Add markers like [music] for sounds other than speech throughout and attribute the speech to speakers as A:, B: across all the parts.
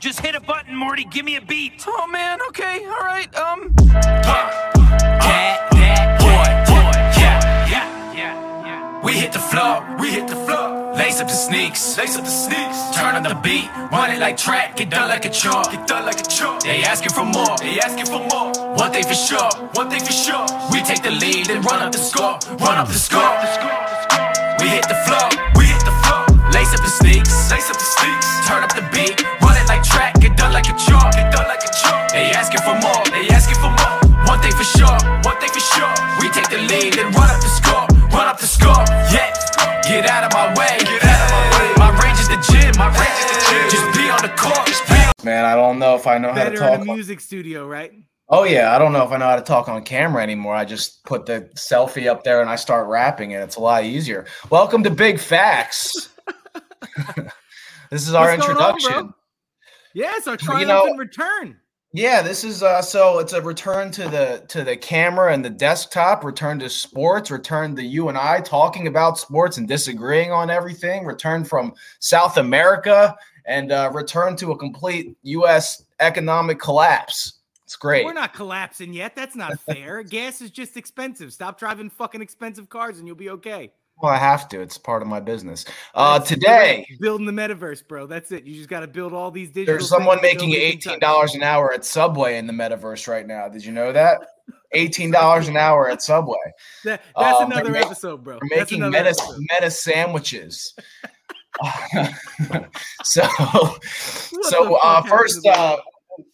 A: Just hit a button, Morty. Give me a beat.
B: Oh man, okay, all right. Um,
A: That, that, boy, boy, yeah, yeah, yeah, yeah.
B: we hit the floor, we hit the floor. Lace up the sneaks, lace up the sneaks. Turn up the beat, run it like track, get done like a chore, get done like a chore. They asking for more, they asking for more. One thing for sure, one thing for sure. We take the lead and run up the score, run up the score. We hit the floor, we hit the floor. Lace up the sneaks, lace up the sneaks. Turn up the beat, like track, get done like a chore, get done like a chore. They asking for more, they asking for more. One thing for sure, one thing for sure. We take the lead and run up the score, run up the score. Yeah, get out of my way, get out of my way. My range is the gym, my range is the gym. Just be on the court, just be on
C: Man, I don't know if I know how to
D: Better
C: talk.
D: in a music studio, right?
C: Oh yeah, I don't know if I know how to talk on camera anymore. I just put the selfie up there and I start rapping, and it's a lot easier. Welcome to Big Facts. [laughs] [laughs] this is our
D: What's going on,
C: introduction.
D: bro? Yeah, it's our
C: Well, you know-
D: return.
C: Yeah, this is uh so it's a return to the to the camera and the desktop, return to sports, return to you and I talking about sports and disagreeing on everything, return from South America and uh return to a complete US economic collapse. It's great.
D: We're not collapsing yet. That's not fair. Gas is just expensive. Stop driving fucking expensive cars and you'll be okay.
C: Well, I have to. It's part of my business. Uh today
D: building the metaverse, bro. That's it. You just got to build all these digital.
C: there's someone making eighteen dollars an hour at Subway in the metaverse right now. Did you know that? Eighteen dollars an hour at Subway.
D: That, that's
C: Um,
D: another episode, bro.
C: Making meta
D: episode.
C: meta sandwiches. [laughs] [laughs] so
D: What
C: so uh first uh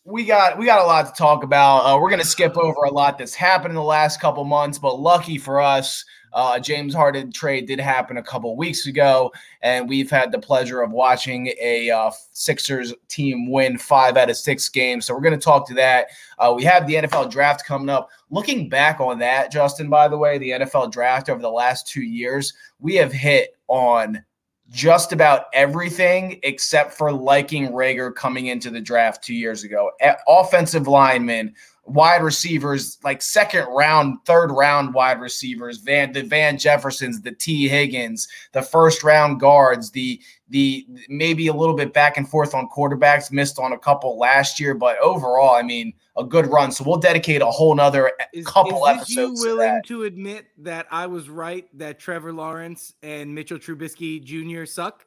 C: we got we got a lot to talk about. Uh, we're gonna skip over a lot that's happened in the last couple months, but lucky for us, uh, James Harden trade did happen a couple weeks ago, and we've had the pleasure of watching a uh, Sixers team win five out of six games. So we're going to talk to that. Uh, we have the NFL draft coming up. Looking back on that, Justin, by the way, the NFL draft over the last two years, we have hit on just about everything except for liking Reagor coming into the draft two years ago. Offensive linemen, wide receivers, like second round, third round wide receivers, Van the Van Jeffersons, the Tee Higgins, the first round guards, the the maybe a little bit back and forth on quarterbacks, missed on a couple last year, but overall, I mean, a good run. So we'll dedicate a whole nother
D: Is,
C: couple
D: is you
C: episodes. to
D: willing
C: that.
D: to admit that I was right that Trevor Lawrence and Mitchell Trubisky Jr. suck?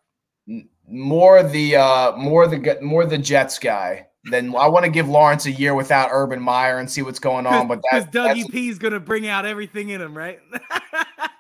C: more the uh more the more the Jets guy. Then I want to give Lawrence a year without Urban Meyer and see what's going on. But
D: Because Dougie P is gonna bring out everything in him, right?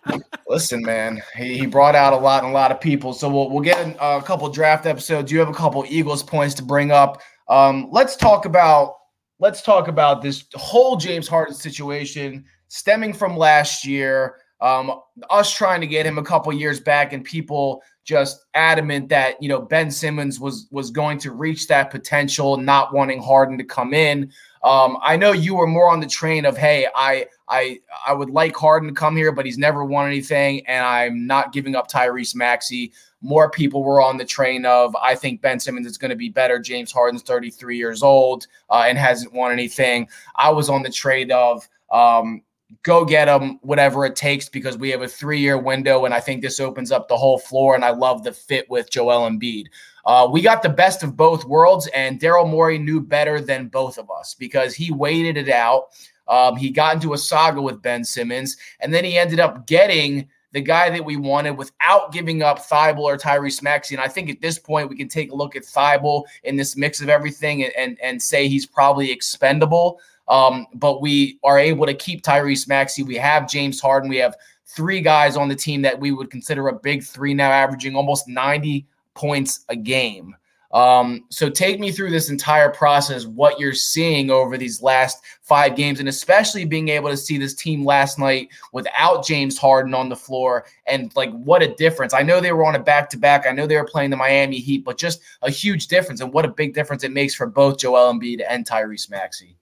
D: [laughs]
C: listen, man, he, he brought out a lot and a lot of people. So we'll we'll get in a couple draft episodes. You have a couple Eagles points to bring up. Um, let's talk about let's talk about this whole James Harden situation stemming from last year. Um, us trying to get him a couple years back, and people just adamant that you know Ben Simmons was was going to reach that potential, not wanting Harden to come in. Um, I know you were more on the train of, hey, I I I would like Harden to come here, but he's never won anything, and I'm not giving up Tyrese Maxey. More people were on the train of, I think Ben Simmons is going to be better. James Harden's 33 years old uh, and hasn't won anything. I was on the trade of, um, go get them, whatever it takes, because we have a three year window. And I think this opens up the whole floor. And I love the fit with Joel Embiid. Uh, we got the best of both worlds, and Daryl Morey knew better than both of us because he waited it out. Um, he got into a saga with Ben Simmons, and then he ended up getting the guy that we wanted without giving up Thybulle or Tyrese Maxey. And I think at this point, we can take a look at Thybulle in this mix of everything and, and, and say he's probably expendable. Um, but we are able to keep Tyrese Maxey. We have James Harden. We have three guys on the team that we would consider a big three now, averaging almost 90 points a game. Um, so take me through this entire process, what you're seeing over these last five games, and especially being able to see this team last night without James Harden on the floor and like what a difference. I know they were on a back to back. I know they were playing the Miami Heat, but just a huge difference and what a big difference it makes for both Joel Embiid and Tyrese Maxey.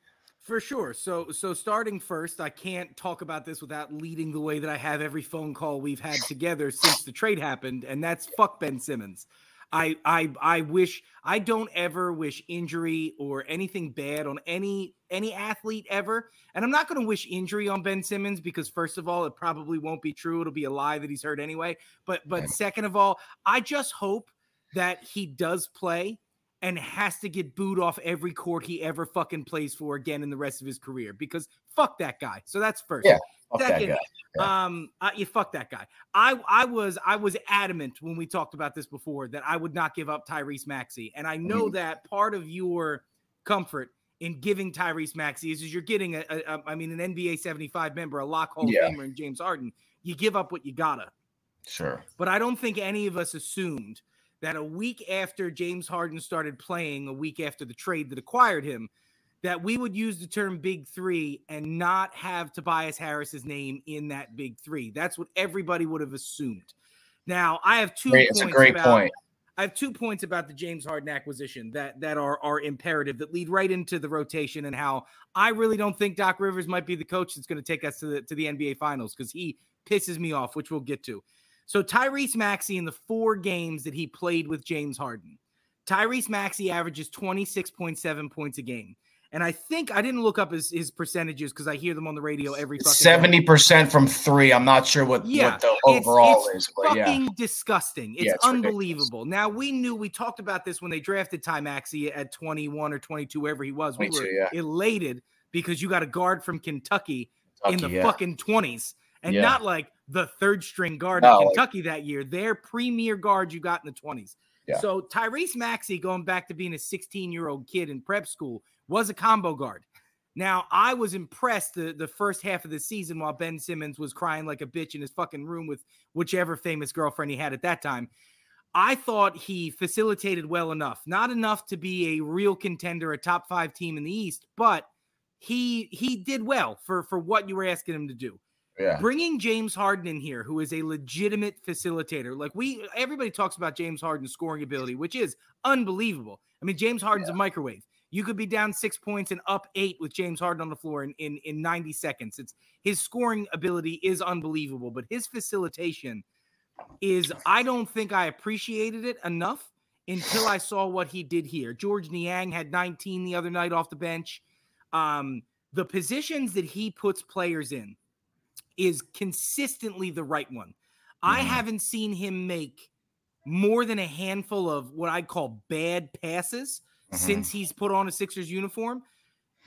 D: For sure. So so starting first, I can't talk about this without leading the way that I have every phone call we've had together since the trade happened, and that's fuck Ben Simmons. I I I wish I don't ever wish injury or anything bad on any any athlete ever. And I'm not going to wish injury on Ben Simmons because first of all, it probably won't be true. It'll be a lie that he's hurt anyway. But but second of all, I just hope that he does play and has to get booed off every court he ever fucking plays for again in the rest of his career because fuck that guy. So that's first.
C: Yeah,
D: Second.
C: Yeah.
D: um, uh, you fuck that guy. I I was I was adamant when we talked about this before that I would not give up Tyrese Maxey, and I know
C: Mhm.
D: that part of your comfort in giving Tyrese Maxey is, is you're getting a, a, a I mean an NBA 75 member, a lock Hall
C: Yeah.
D: Famer, and James Harden. You give up what you gotta.
C: Sure.
D: But I don't think any of us assumed that a week after James Harden started playing, a week after the trade that acquired him, that we would use the term big three and not have Tobias Harris's name in that big three. That's what everybody would have assumed. Now, I have two
C: Great.
D: points
C: It's a great
D: about,
C: point.
D: I have two points about the James Harden acquisition that that are are imperative that lead right into the rotation and how I really don't think Doc Rivers might be the coach that's going to take us to the to the NBA finals because he pisses me off, which we'll get to. So Tyrese Maxey in the four games that he played with James Harden, Tyrese Maxey averages 26.7 points a game. And I think I didn't look up his, his percentages because I hear them on the radio every fucking.
C: Seventy percent from three. I'm not sure what,
D: Yeah,
C: what the overall
D: it's
C: is, but yeah.
D: fucking disgusting. It's,
C: Yeah, it's ridiculous.
D: unbelievable. Now we knew we talked about this when they drafted Ty Maxey at 21 or 22, wherever he was. We
C: 22,
D: were
C: yeah.
D: elated because you got a guard from Kentucky, in the
C: yeah.
D: fucking 20s and
C: Yeah.
D: not like the third string guard
C: No,
D: in
C: like-
D: Kentucky that year. Their premier guard you got in the 20s.
C: Yeah.
D: So Tyrese Maxey, going back to being a 16 year old kid in prep school, was a combo guard. Now, I was impressed the, the first half of the season while Ben Simmons was crying like a bitch in his fucking room with whichever famous girlfriend he had at that time. I thought he facilitated well enough, not enough to be a real contender, a top five team in the East, but he he did well for for what you were asking him to do.
C: Yeah.
D: Bringing James Harden in here, who is a legitimate facilitator, like we everybody talks about James Harden's scoring ability, which is unbelievable. I mean, James Harden's a microwave. You could be down six points and up eight with James Harden on the floor in, in, in 90 seconds. It's his scoring ability is unbelievable, but his facilitation is I don't think I appreciated it enough until I saw what he did here. George Niang had 19 the other night off the bench. Um, the positions that he puts players in is consistently the right one. I
C: Mhm.
D: haven't seen him make more than a handful of what I call bad passes
C: Mhm.
D: since he's put on a Sixers uniform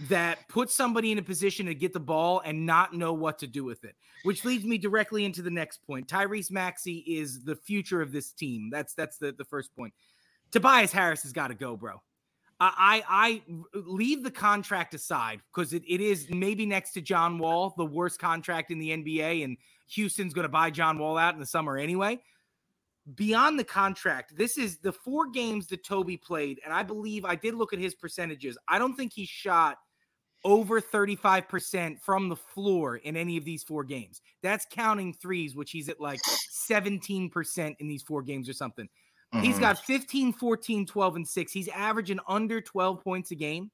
D: that put somebody in a position to get the ball and not know what to do with it. Which leads me directly into the next point. Tyrese Maxey is the future of this team. That's that's the, the first point. Tobias Harris has got to go, bro. I I, leave the contract aside because it, it is maybe next to John Wall, the worst contract in the NBA, and Houston's going to buy John Wall out in the summer anyway. Beyond the contract, this is the four games that Toby played, and I believe I did look at his percentages. I don't think he shot over 35% from the floor in any of these four games. That's counting threes, which he's at like 17% in these four games or something. He's
C: Mhm.
D: got 15, 14, 12, and 6. He's averaging under 12 points a game.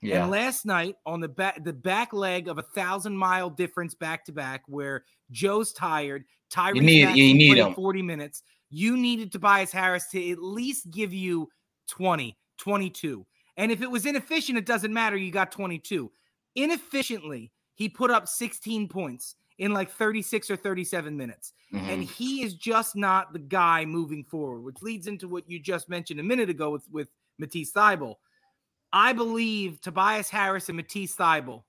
C: yeah.
D: And last night on the back the back leg of a thousand mile difference back to back, where Joe's tired, Tyrese
C: need-
D: Maxey
C: you need him.
D: 40 minutes. You needed Tobias Harris to at least give you 20, 22. And if it was inefficient, it doesn't matter. You got 22. Inefficiently, he put up 16 points in like 36 or 37 minutes. And
C: Mhm.
D: he is just not the guy moving forward, which leads into what you just mentioned a minute ago with, with Matisse Thybulle. I believe Tobias Harris and Matisse Thybulle,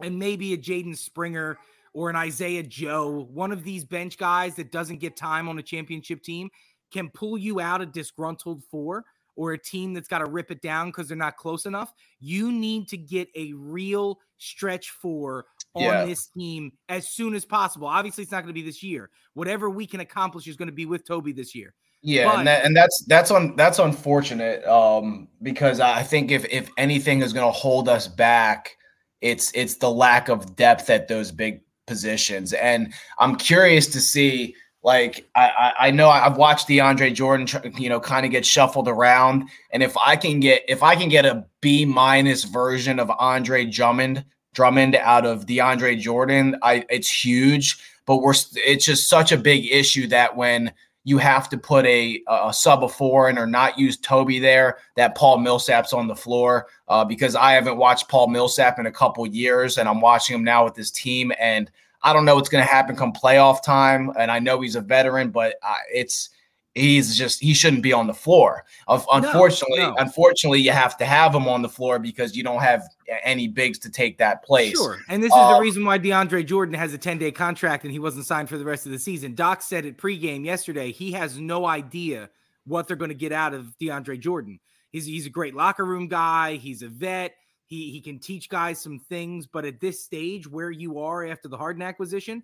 D: and maybe a Jaden Springer or an Isaiah Joe, one of these bench guys that doesn't get time on a championship team, can pull you out a disgruntled four or a team that's got to rip it down because they're not close enough. You need to get a real stretch four on
C: Yeah.
D: this team as soon as possible. Obviously, it's not going to be this year. Whatever we can accomplish is going to be with Toby this year.
C: Yeah,
D: But-
C: and that, and that's that's on that's unfortunate um, because I think if if anything is going to hold us back, it's it's the lack of depth at those big positions, and I'm curious to see. Like I, I know I've watched DeAndre Jordan, you know, kind of get shuffled around, and if I can get if I can get a B minus version of Andre Drummond Drummond out of DeAndre Jordan, I it's huge. But we're it's just such a big issue that when you have to put a, a sub four in or not use Toby there, that Paul Millsap's on the floor uh, because I haven't watched Paul Millsap in a couple years and I'm watching him now with this team. And I don't know what's going to happen come playoff time. And I know he's a veteran, but it's he's just he shouldn't be on the floor. Unfortunately,
D: no, no.
C: unfortunately, you have to have him on the floor because you don't have any bigs to take that place.
D: Sure, and this is the uh, reason why DeAndre Jordan has a 10 day contract and he wasn't signed for the rest of the season. Doc said it pregame yesterday. He has no idea what they're going to get out of DeAndre Jordan. He's he's a great locker room guy. He's a vet. He he can teach guys some things, but at this stage where you are after the Harden acquisition,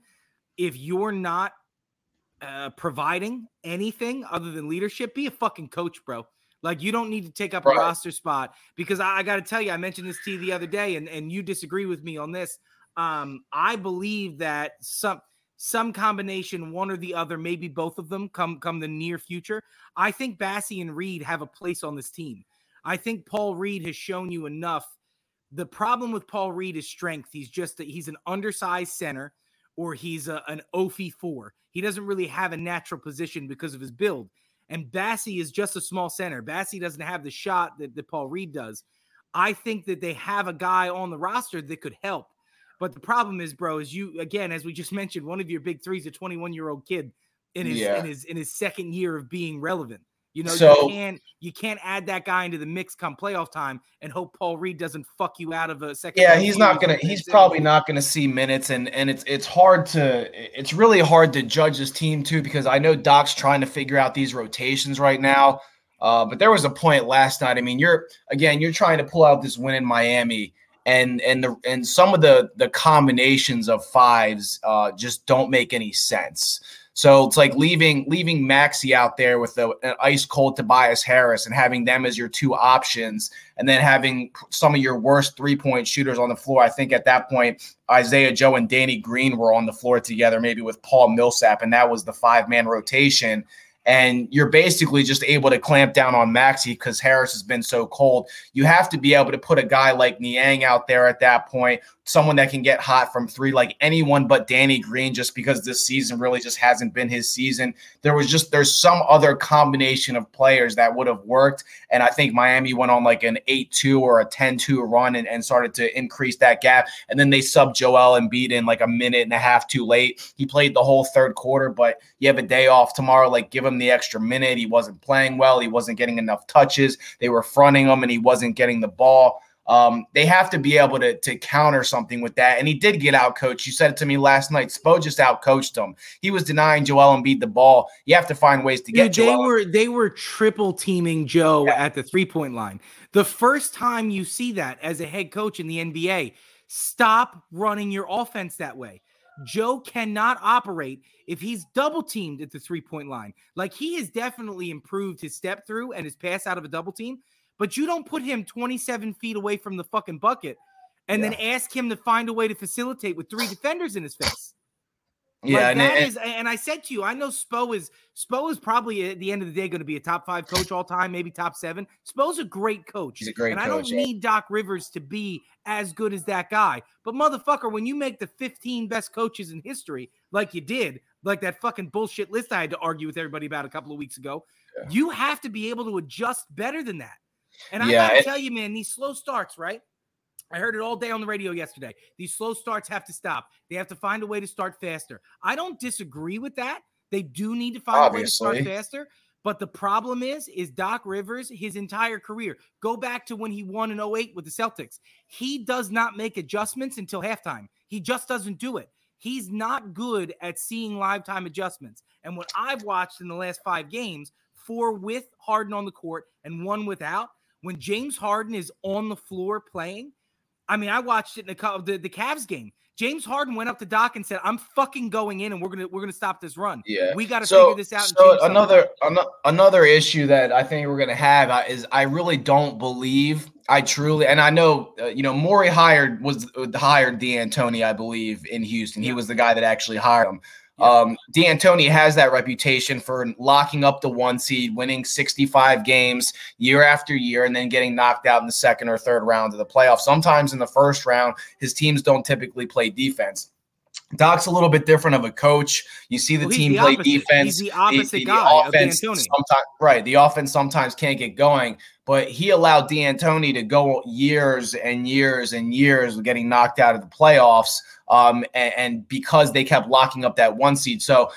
D: if you're not uh, providing anything other than leadership, be a fucking coach, bro. Like you don't need to take up
C: Right.
D: a roster spot because I, I got to tell you, I mentioned this to you the other day, and and you disagree with me on this. Um, I believe that some some combination, one or the other, maybe both of them, come come the near future. I think Bassey and Reed have a place on this team. I think Paul Reed has shown you enough. The problem with Paul Reed is strength. He's just a, he's an undersized center, or he's a, an Ophi four. He doesn't really have a natural position because of his build. And Bassey is just a small center. Bassey doesn't have the shot that, that Paul Reed does. I think that they have a guy on the roster that could help. But the problem is, bro, is you again, as we just [laughs] mentioned, one of your big threes, a 21 year old kid in his
C: Yeah.
D: in his in his second year of being relevant. You know,
C: So-
D: you can't you can't add that guy into the mix come playoff time and hope Paul Reed doesn't fuck you out of a second.
C: Yeah, he's not gonna. He's probably not gonna see minutes, and and it's it's hard to. It's really hard to judge this team too because I know Doc's trying to figure out these rotations right now. Uh, but there was a point last night. I mean, you're again, you're trying to pull out this win in Miami, and and the and some of the the combinations of fives uh, just don't make any sense. So it's like leaving leaving Maxey out there with an ice cold Tobias Harris and having them as your two options, and then having some of your worst three point shooters on the floor. I think at that point, Isaiah Joe and Danny Green were on the floor together, maybe with Paul Millsap, and that was the five man rotation. And you're basically just able to clamp down on Maxey because Harris has been so cold. You have to be able to put a guy like Niang out there at that point, someone that can get hot from three, like anyone but Danny Green, just because this season really just hasn't been his season. There was just there's some other combination of players that would have worked. And I think Miami went on like an 8-2 or a 10-2 run and, and started to increase that gap. And then they subbed Joel Embiid in like a minute and a half too late. He played the whole third quarter, but you have a day off tomorrow. Like give him the extra minute. He wasn't playing well. He wasn't getting enough touches. They were fronting him and he wasn't getting the ball. Um, they have to be able to, to counter something with that. And he did get out coached. You said it to me last night. Spo just out coached him. He was denying Joel Embiid the ball. You have to find ways to get
D: Dude, they
C: Joel.
D: were they were triple teaming Joe
C: Yeah.
D: at the three point line. The first time you see that as a head coach in the NBA, stop running your offense that way. Joe cannot operate if he's double teamed at the three point line. Like he has definitely improved his step through and his pass out of a double team, but you don't put him 27 feet away from the fucking bucket and then ask him to find a way to facilitate with three defenders in his face.
C: yeah,
D: Like,
C: and,
D: that
C: and-
D: is- and I said to you, I know Spo is Spo is probably at the end of the day going to be a top five coach all time, maybe top seven. Spo's a great coach.
C: He's a great
D: and I don't
C: yeah.
D: need Doc Rivers to be as good as that guy. But motherfucker, when you make the 15 best coaches in history, like you did, like that fucking bullshit list I had to argue with everybody about a couple of weeks ago,
C: Yeah.
D: you have to be able to adjust better than that. And I
C: Yeah,
D: gotta
C: it-
D: tell you, man, these slow starts, right? I heard it all day on the radio yesterday. These slow starts have to stop. They have to find a way to start faster. I don't disagree with that. They do need to find a way to start faster. But the problem is, is Doc Rivers, his entire career, go back to when he won in 08 with the Celtics. He does not make adjustments until halftime. He just doesn't do it. He's not good at seeing live time adjustments. And what I've watched in the last five games, four with Harden on the court and one without, when James Harden is on the floor playing, I mean, I watched it in the the, the Cavs game. James Harden went up to Doc and said, "I'm fucking going in, and we're gonna we're gonna stop this run.
C: Yeah.
D: we got to
C: so,
D: figure this out."
C: so another
D: up."
C: ano- another issue that I think we're gonna have uh, is I really don't believe I truly and I know uh, you know Morey hired was uh, hired D'Antoni I believe in Houston. He was the guy that actually hired him. Um, D'Antoni has that reputation for locking up the one seed, winning 65 games year after year, and then getting knocked out in the second or third round of the playoffs. Sometimes in the first round, his teams don't typically play defense. Doc's a little bit different of a coach. You see the
D: Well,
C: team
D: the
C: play
D: opposite.
C: defense.
D: He's the opposite
C: the
D: guy
C: offense sometimes right. The offense sometimes can't get going, but he allowed D'Antoni to go years and years and years of getting knocked out of the playoffs. Um, and, and because they kept locking up that one seed, so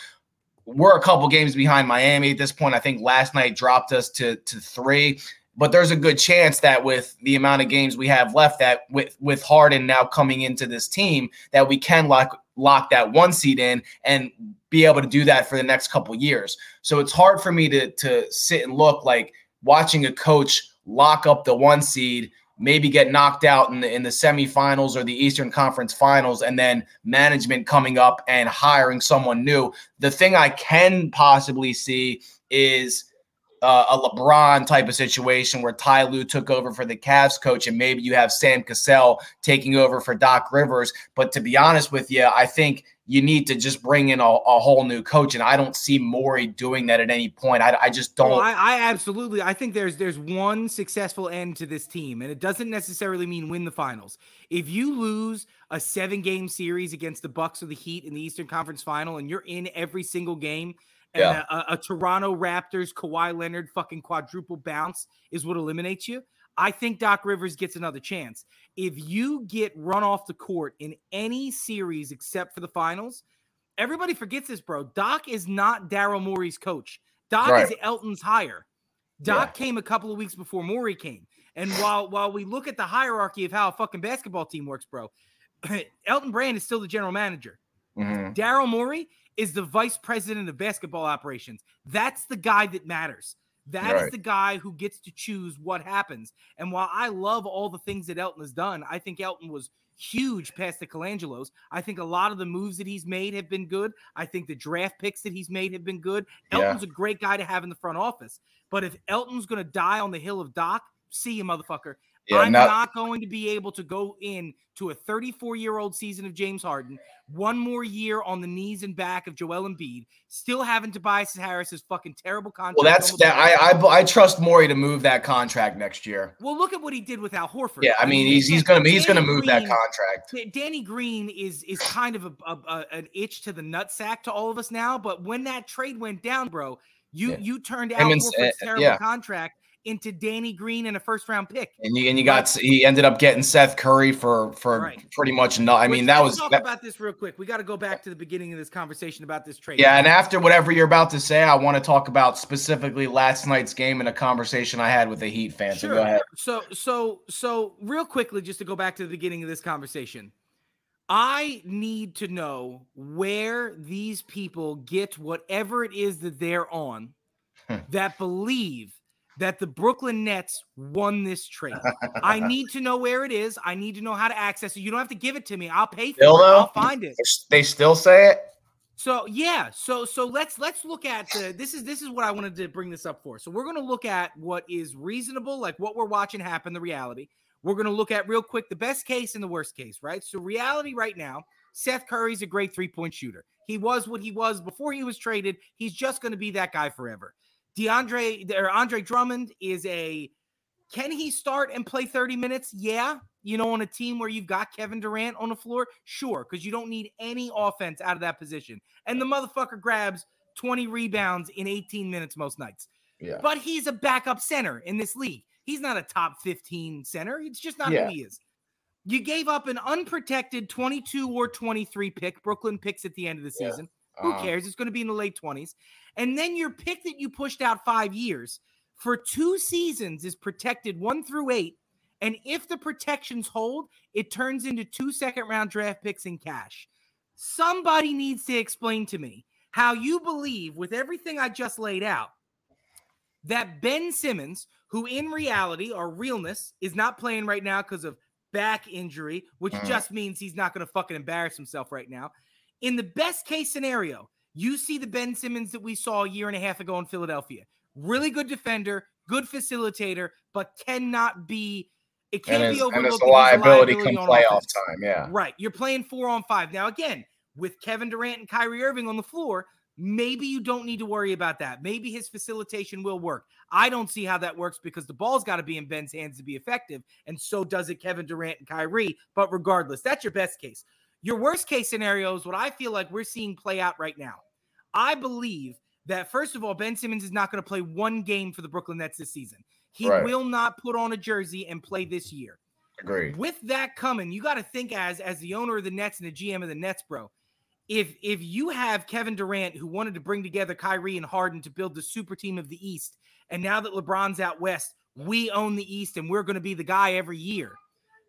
C: we're a couple games behind Miami at this point. I think last night dropped us to to three. But there's a good chance that with the amount of games we have left, that with with Harden now coming into this team, that we can lock lock that one seed in and be able to do that for the next couple years. So it's hard for me to to sit and look like watching a coach lock up the one seed maybe get knocked out in the in the semifinals or the Eastern Conference Finals, and then management coming up and hiring someone new. The thing I can possibly see is uh, a LeBron type of situation where Ty Lue took over for the Cavs coach, and maybe you have Sam Cassell taking over for Doc Rivers. But to be honest with you, I think you need to just bring in a, a whole new coach, and I don't see Morey doing that at any point. I, I just oh, don't.
D: Well, I, I absolutely. I think there's there's one successful end to this team, and it doesn't necessarily mean win the finals. If you lose a seven game series against the Bucks or the Heat in the Eastern Conference Final, and you're in every single game and
C: Yeah.
D: a, a, a Toronto Raptors Kawhi Leonard fucking quadruple bounce is what eliminates you. I think Doc Rivers gets another chance. If you get run off the court in any series except for the finals, everybody forgets this, bro. Doc is not Daryl Morey's coach. Doc
C: Right.
D: is Elton's hire. Doc came a couple of weeks before Morey came. And while while we look at the hierarchy of how a fucking basketball team works, bro, [clears throat] Elton Brand is still the general manager.
C: Mhm.
D: Daryl Morey is the vice president of basketball operations. That's the guy that matters. That is
C: Right.
D: the guy who gets to choose what happens. And while I love all the things that Elton has done, I think Elton was huge past the Colangelos. I think a lot of the moves that he's made have been good. I think the draft picks that he's made have been good.
C: Yeah.
D: Elton's a great guy to have in the front office. But if Elton's going to die on the hill of Doc, see you, motherfucker.
C: Yeah,
D: I'm
C: now-
D: not going to be able to go in to a 34 year old season of James Harden, one more year on the knees and back of Joel Embiid, still having Tobias Harris's fucking terrible contract.
C: Well, that's that. I, I I trust Morey to move that contract next year.
D: well, look at what he did with Al Horford.
C: Yeah, I mean he's he's gonna he's gonna move that contract.
D: Danny Green is is kind of a, a, a- an itch to the nutsack to all of us now. But when that trade went down, bro, you
C: Yeah.
D: you turned Al Horford's
C: uh,
D: terrible
C: yeah.
D: contract into Danny Green and a first round pick.
C: And you and you got he ended up getting Seth Curry for for
D: Right.
C: pretty much no. I mean
D: Let's-
C: that
D: let's
C: was
D: talk
C: that-
D: about this real quick. We got to go back to the beginning of this conversation about this trade.
C: yeah. And after whatever you're about to say, I want to talk about specifically last night's game and a conversation I had with a Heat fan. So
D: Sure.
C: go ahead.
D: So so so real quickly, just to go back to the beginning of this conversation, I need to know where these people get whatever it is that they're on that believe that the Brooklyn Nets won this trade. I [laughs] need to know where it is. I need to know how to access it. You don't have to give it to me. I'll pay for
C: Still,
D: it.
C: though?
D: I'll find it.
C: They still say it.
D: So yeah, so so let's let's look at the this is this is what I wanted to bring this up for. So we're going to look at what is reasonable, like what we're watching happen, the reality. We're going to look at real quick the best case and the worst case, right? So reality right now, Seth Curry's a great three-point shooter. He was what he was before he was traded. He's just going to be that guy forever. DeAndre or Andre Drummond is a can he start and play 30 minutes? Yeah. You know, on a team where you've got Kevin Durant on the floor, sure, because you don't need any offense out of that position. And the motherfucker grabs 20 rebounds in 18 minutes most nights.
C: Yeah.
D: But he's a backup center in this league. He's not a top 15 center. It's just not
C: Yeah.
D: who he is. You gave up an unprotected 22 or 23 pick. Brooklyn picks at the end of the
C: Yeah.
D: season. Who
C: Um,
D: cares? It's going to be in the late 20s. And then your pick that you pushed out five years for two seasons is protected one through eight. And if the protections hold, it turns into two second round draft picks in cash. Somebody needs to explain to me how you believe, with everything I just laid out, that Ben Simmons, who in reality or realness is not playing right now because of back injury, which
C: Mhm.
D: just means he's not going to fucking embarrass himself right now. In the best case scenario, you see the Ben Simmons that we saw a year and a half ago in Philadelphia. Really good defender, good facilitator, but cannot be. It can't
C: it's,
D: be
C: and it's a liability
D: liability
C: come playoff
D: offense.
C: time. Yeah.
D: Right. You're playing four on five. Now, again, with Kevin Durant and Kyrie Irving on the floor, maybe you don't need to worry about that. Maybe his facilitation will work. I don't see how that works because the ball's got to be in Ben's hands to be effective. And so does it Kevin Durant and Kyrie. But regardless, that's your best case. Your worst case scenario is what I feel like we're seeing play out right now. I believe that, first of all, Ben Simmons is not going to play one game for the Brooklyn Nets this season. He
C: Right.
D: will not put on a jersey and play this year
C: Agreed.
D: with that coming, you got to think as as the owner of the Nets and the GM of the Nets, bro. if if you have Kevin Durant who wanted to bring together Kyrie and Harden to build the super team of the East, and now that LeBron's out west, we own the East and we're going to be the guy every year.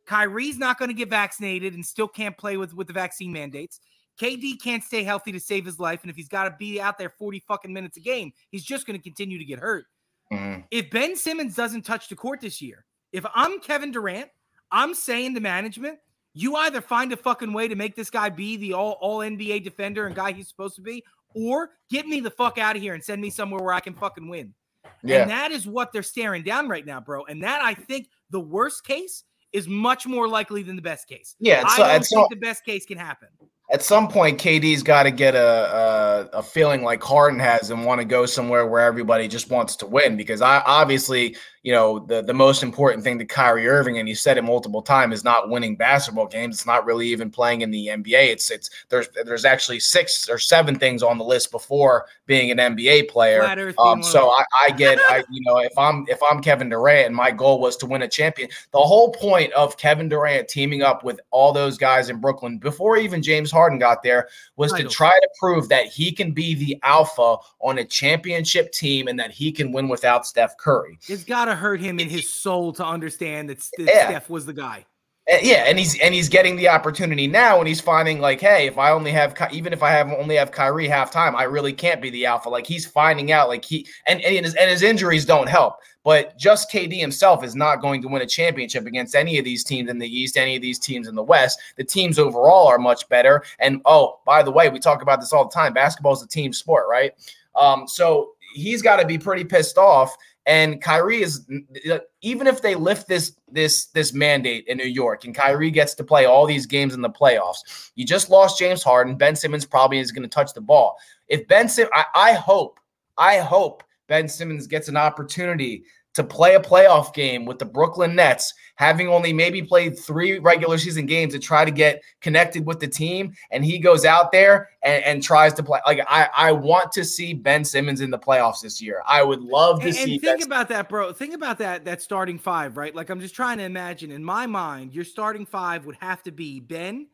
D: Kyrie's not going to get vaccinated and still can't play with with the vaccine mandates. KD can't stay healthy to save his life, and if he's got to be out there 40 fucking minutes a game, he's just going to continue to get hurt.
C: Mhm.
D: If Ben Simmons doesn't touch the court this year, if I'm Kevin Durant, I'm saying to management, you either find a fucking way to make this guy be the all, all NBA defender and guy he's supposed to be, or get me the fuck out of here and send me somewhere where I can fucking win.
C: Yeah.
D: And that is what they're staring down right now, bro. And that I think the worst case is much more likely than the best case.
C: Yeah.
D: I don't think the best case can happen.
C: At some point, KD's got to get a, a a feeling like Harden has and want to go somewhere where everybody just wants to win. Because I obviously, you know, the the most important thing to Kyrie Irving, and he said it multiple times, is not winning basketball games. It's not really even playing in the NBA. It's it's there's there's actually six or seven things on the list before being an NBA player.
D: Flat Earth being
C: Um, so I, I get, I [laughs] you know, if I'm if I'm Kevin Durant and my goal was to win a champion, the whole point of Kevin Durant teaming up with all those guys in Brooklyn before even James Harden got there was to try to prove that he can be the alpha on a championship team and that he can win without Steph Curry.
D: It's got to hurt him in his soul to understand that,
C: Yeah.
D: Steph was the guy.
C: Uh, yeah, and he's and he's getting the opportunity now, and he's finding like, hey, if I only have even if I have only have Kyrie half time, I really can't be the alpha. Like he's finding out, like he and and his, and his injuries don't help. But just KD himself is not going to win a championship against any of these teams in the East, any of these teams in the West. The teams overall are much better. And oh, by the way, we talk about this all the time. Basketball is a team sport, right? Um, so he's got to be pretty pissed off. And Kyrie is uh, even if they lift this this this mandate in New York and Kyrie gets to play all these games in the playoffs, you just lost James Harden. Ben Simmons probably is going to touch the ball. If Ben Sim, I, I hope, I hope Ben Simmons gets an opportunity to play a playoff game with the Brooklyn Nets, having only maybe played three regular season games to try to get connected with the team, and he goes out there and, and tries to play. Like I, I want to see Ben Simmons in the playoffs this year. I would love to
D: And,
C: see.
D: and
C: Ben
D: think about that, bro. Think about that that starting five, right? Like I'm just trying to imagine in my mind, your starting five would have to be Ben,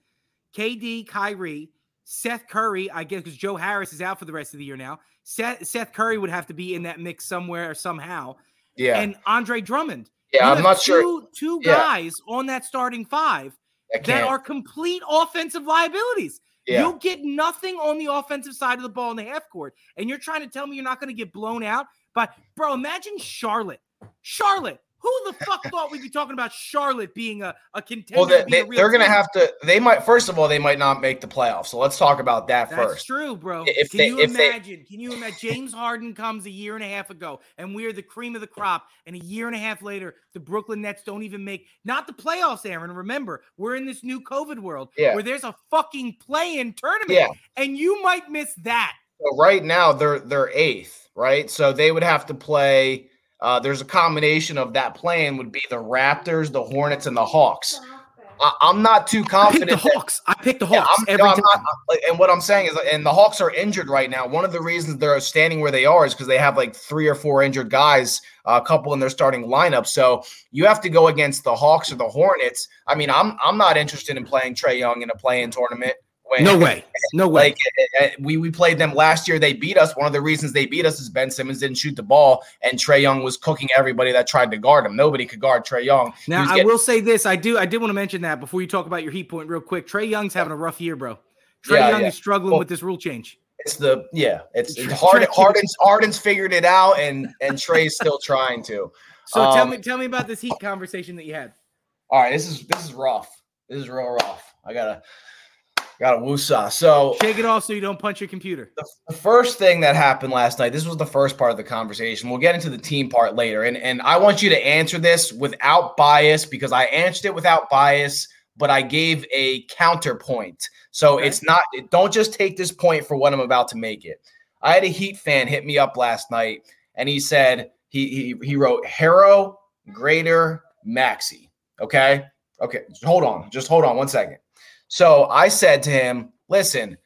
D: KD, Kyrie, Seth Curry, I guess because Joe Harris is out for the rest of the year now. Seth, Seth Curry would have to be in that mix somewhere or somehow.
C: Yeah,
D: And Andre Drummond.
C: yeah.
D: You
C: I'm not sure.
D: two, Two
C: Yeah.
D: guys on that starting five that are complete offensive liabilities.
C: yeah.
D: You'll get nothing on the offensive side of the ball in the half court. And you're trying to tell me you're not going to get blown out But, bro, imagine Charlotte. Charlotte. Who the fuck thought we'd be talking about Charlotte being a, a contender?
C: well, they, they,
D: a
C: they're going to have to. They might. First of all, they might not make the playoffs. So let's talk about that
D: That's
C: first.
D: true, bro.
C: If
D: can
C: they-
D: you
C: if they-
D: imagine? Can you imagine? James Harden comes a year and a half ago, and we're the cream of the crop. And a year and a half later, the Brooklyn Nets don't even make not the playoffs. Aaron, remember, we're in this new COVID world
C: Yeah.
D: where there's a fucking play-in tournament,
C: Yeah.
D: and you might miss that.
C: So right now they're they're eighth, right? So they would have to play. Uh, there's a combination of that playing would be the Raptors, the Hornets, and the Hawks. I, I'm not too
D: I picked
C: confident.
D: the
C: that-
D: Hawks. I picked the
C: Yeah,
D: Hawks
C: I'm-
D: every
C: no, I'm
D: time.
C: not- and what I'm saying is, and the Hawks are injured right now. One of the reasons they're standing where they are is because they have like three or four injured guys, uh, a couple in their starting lineup. So you have to go against the Hawks or the Hornets. I mean, I'm I'm not interested in playing Trae Young in a play-in tournament. When,
D: no way. No way.
C: Like eh, eh, we we played them last year. They beat us. One of the reasons they beat us is Ben Simmons didn't shoot the ball, and Trae Young was cooking everybody that tried to guard him. Nobody could guard Trae Young.
D: Now
C: was
D: I will say this. I do. I did want to mention that before you talk about your heat point, real quick. Trae Young's having a rough year, bro. Trae
C: Yeah,
D: Young
C: yeah.
D: is struggling
C: Well,
D: with this rule change.
C: It's the yeah. It's, it's Harden, Harden's Harden's figured it out, and and Trae's still trying to. [laughs]
D: So tell
C: Um,
D: me, tell me about this heat conversation that you had.
C: All right, this is this is rough. This is real rough. I gotta gotta woosah. So
D: Shake it off so you don't punch your computer.
C: the, the first thing that happened last night, this was the first part of the conversation. We'll get into the team part later. And, and I want you to answer this without bias because I answered it without bias, but I gave a counterpoint. So
D: Okay.
C: it's not, don't just take this point for what I'm about to make it. I had a Heat fan hit me up last night and he said, he, he, he wrote Herro, Greater, Maxey. Okay. Okay. Hold on. Just hold on one second. So I said to him, listen,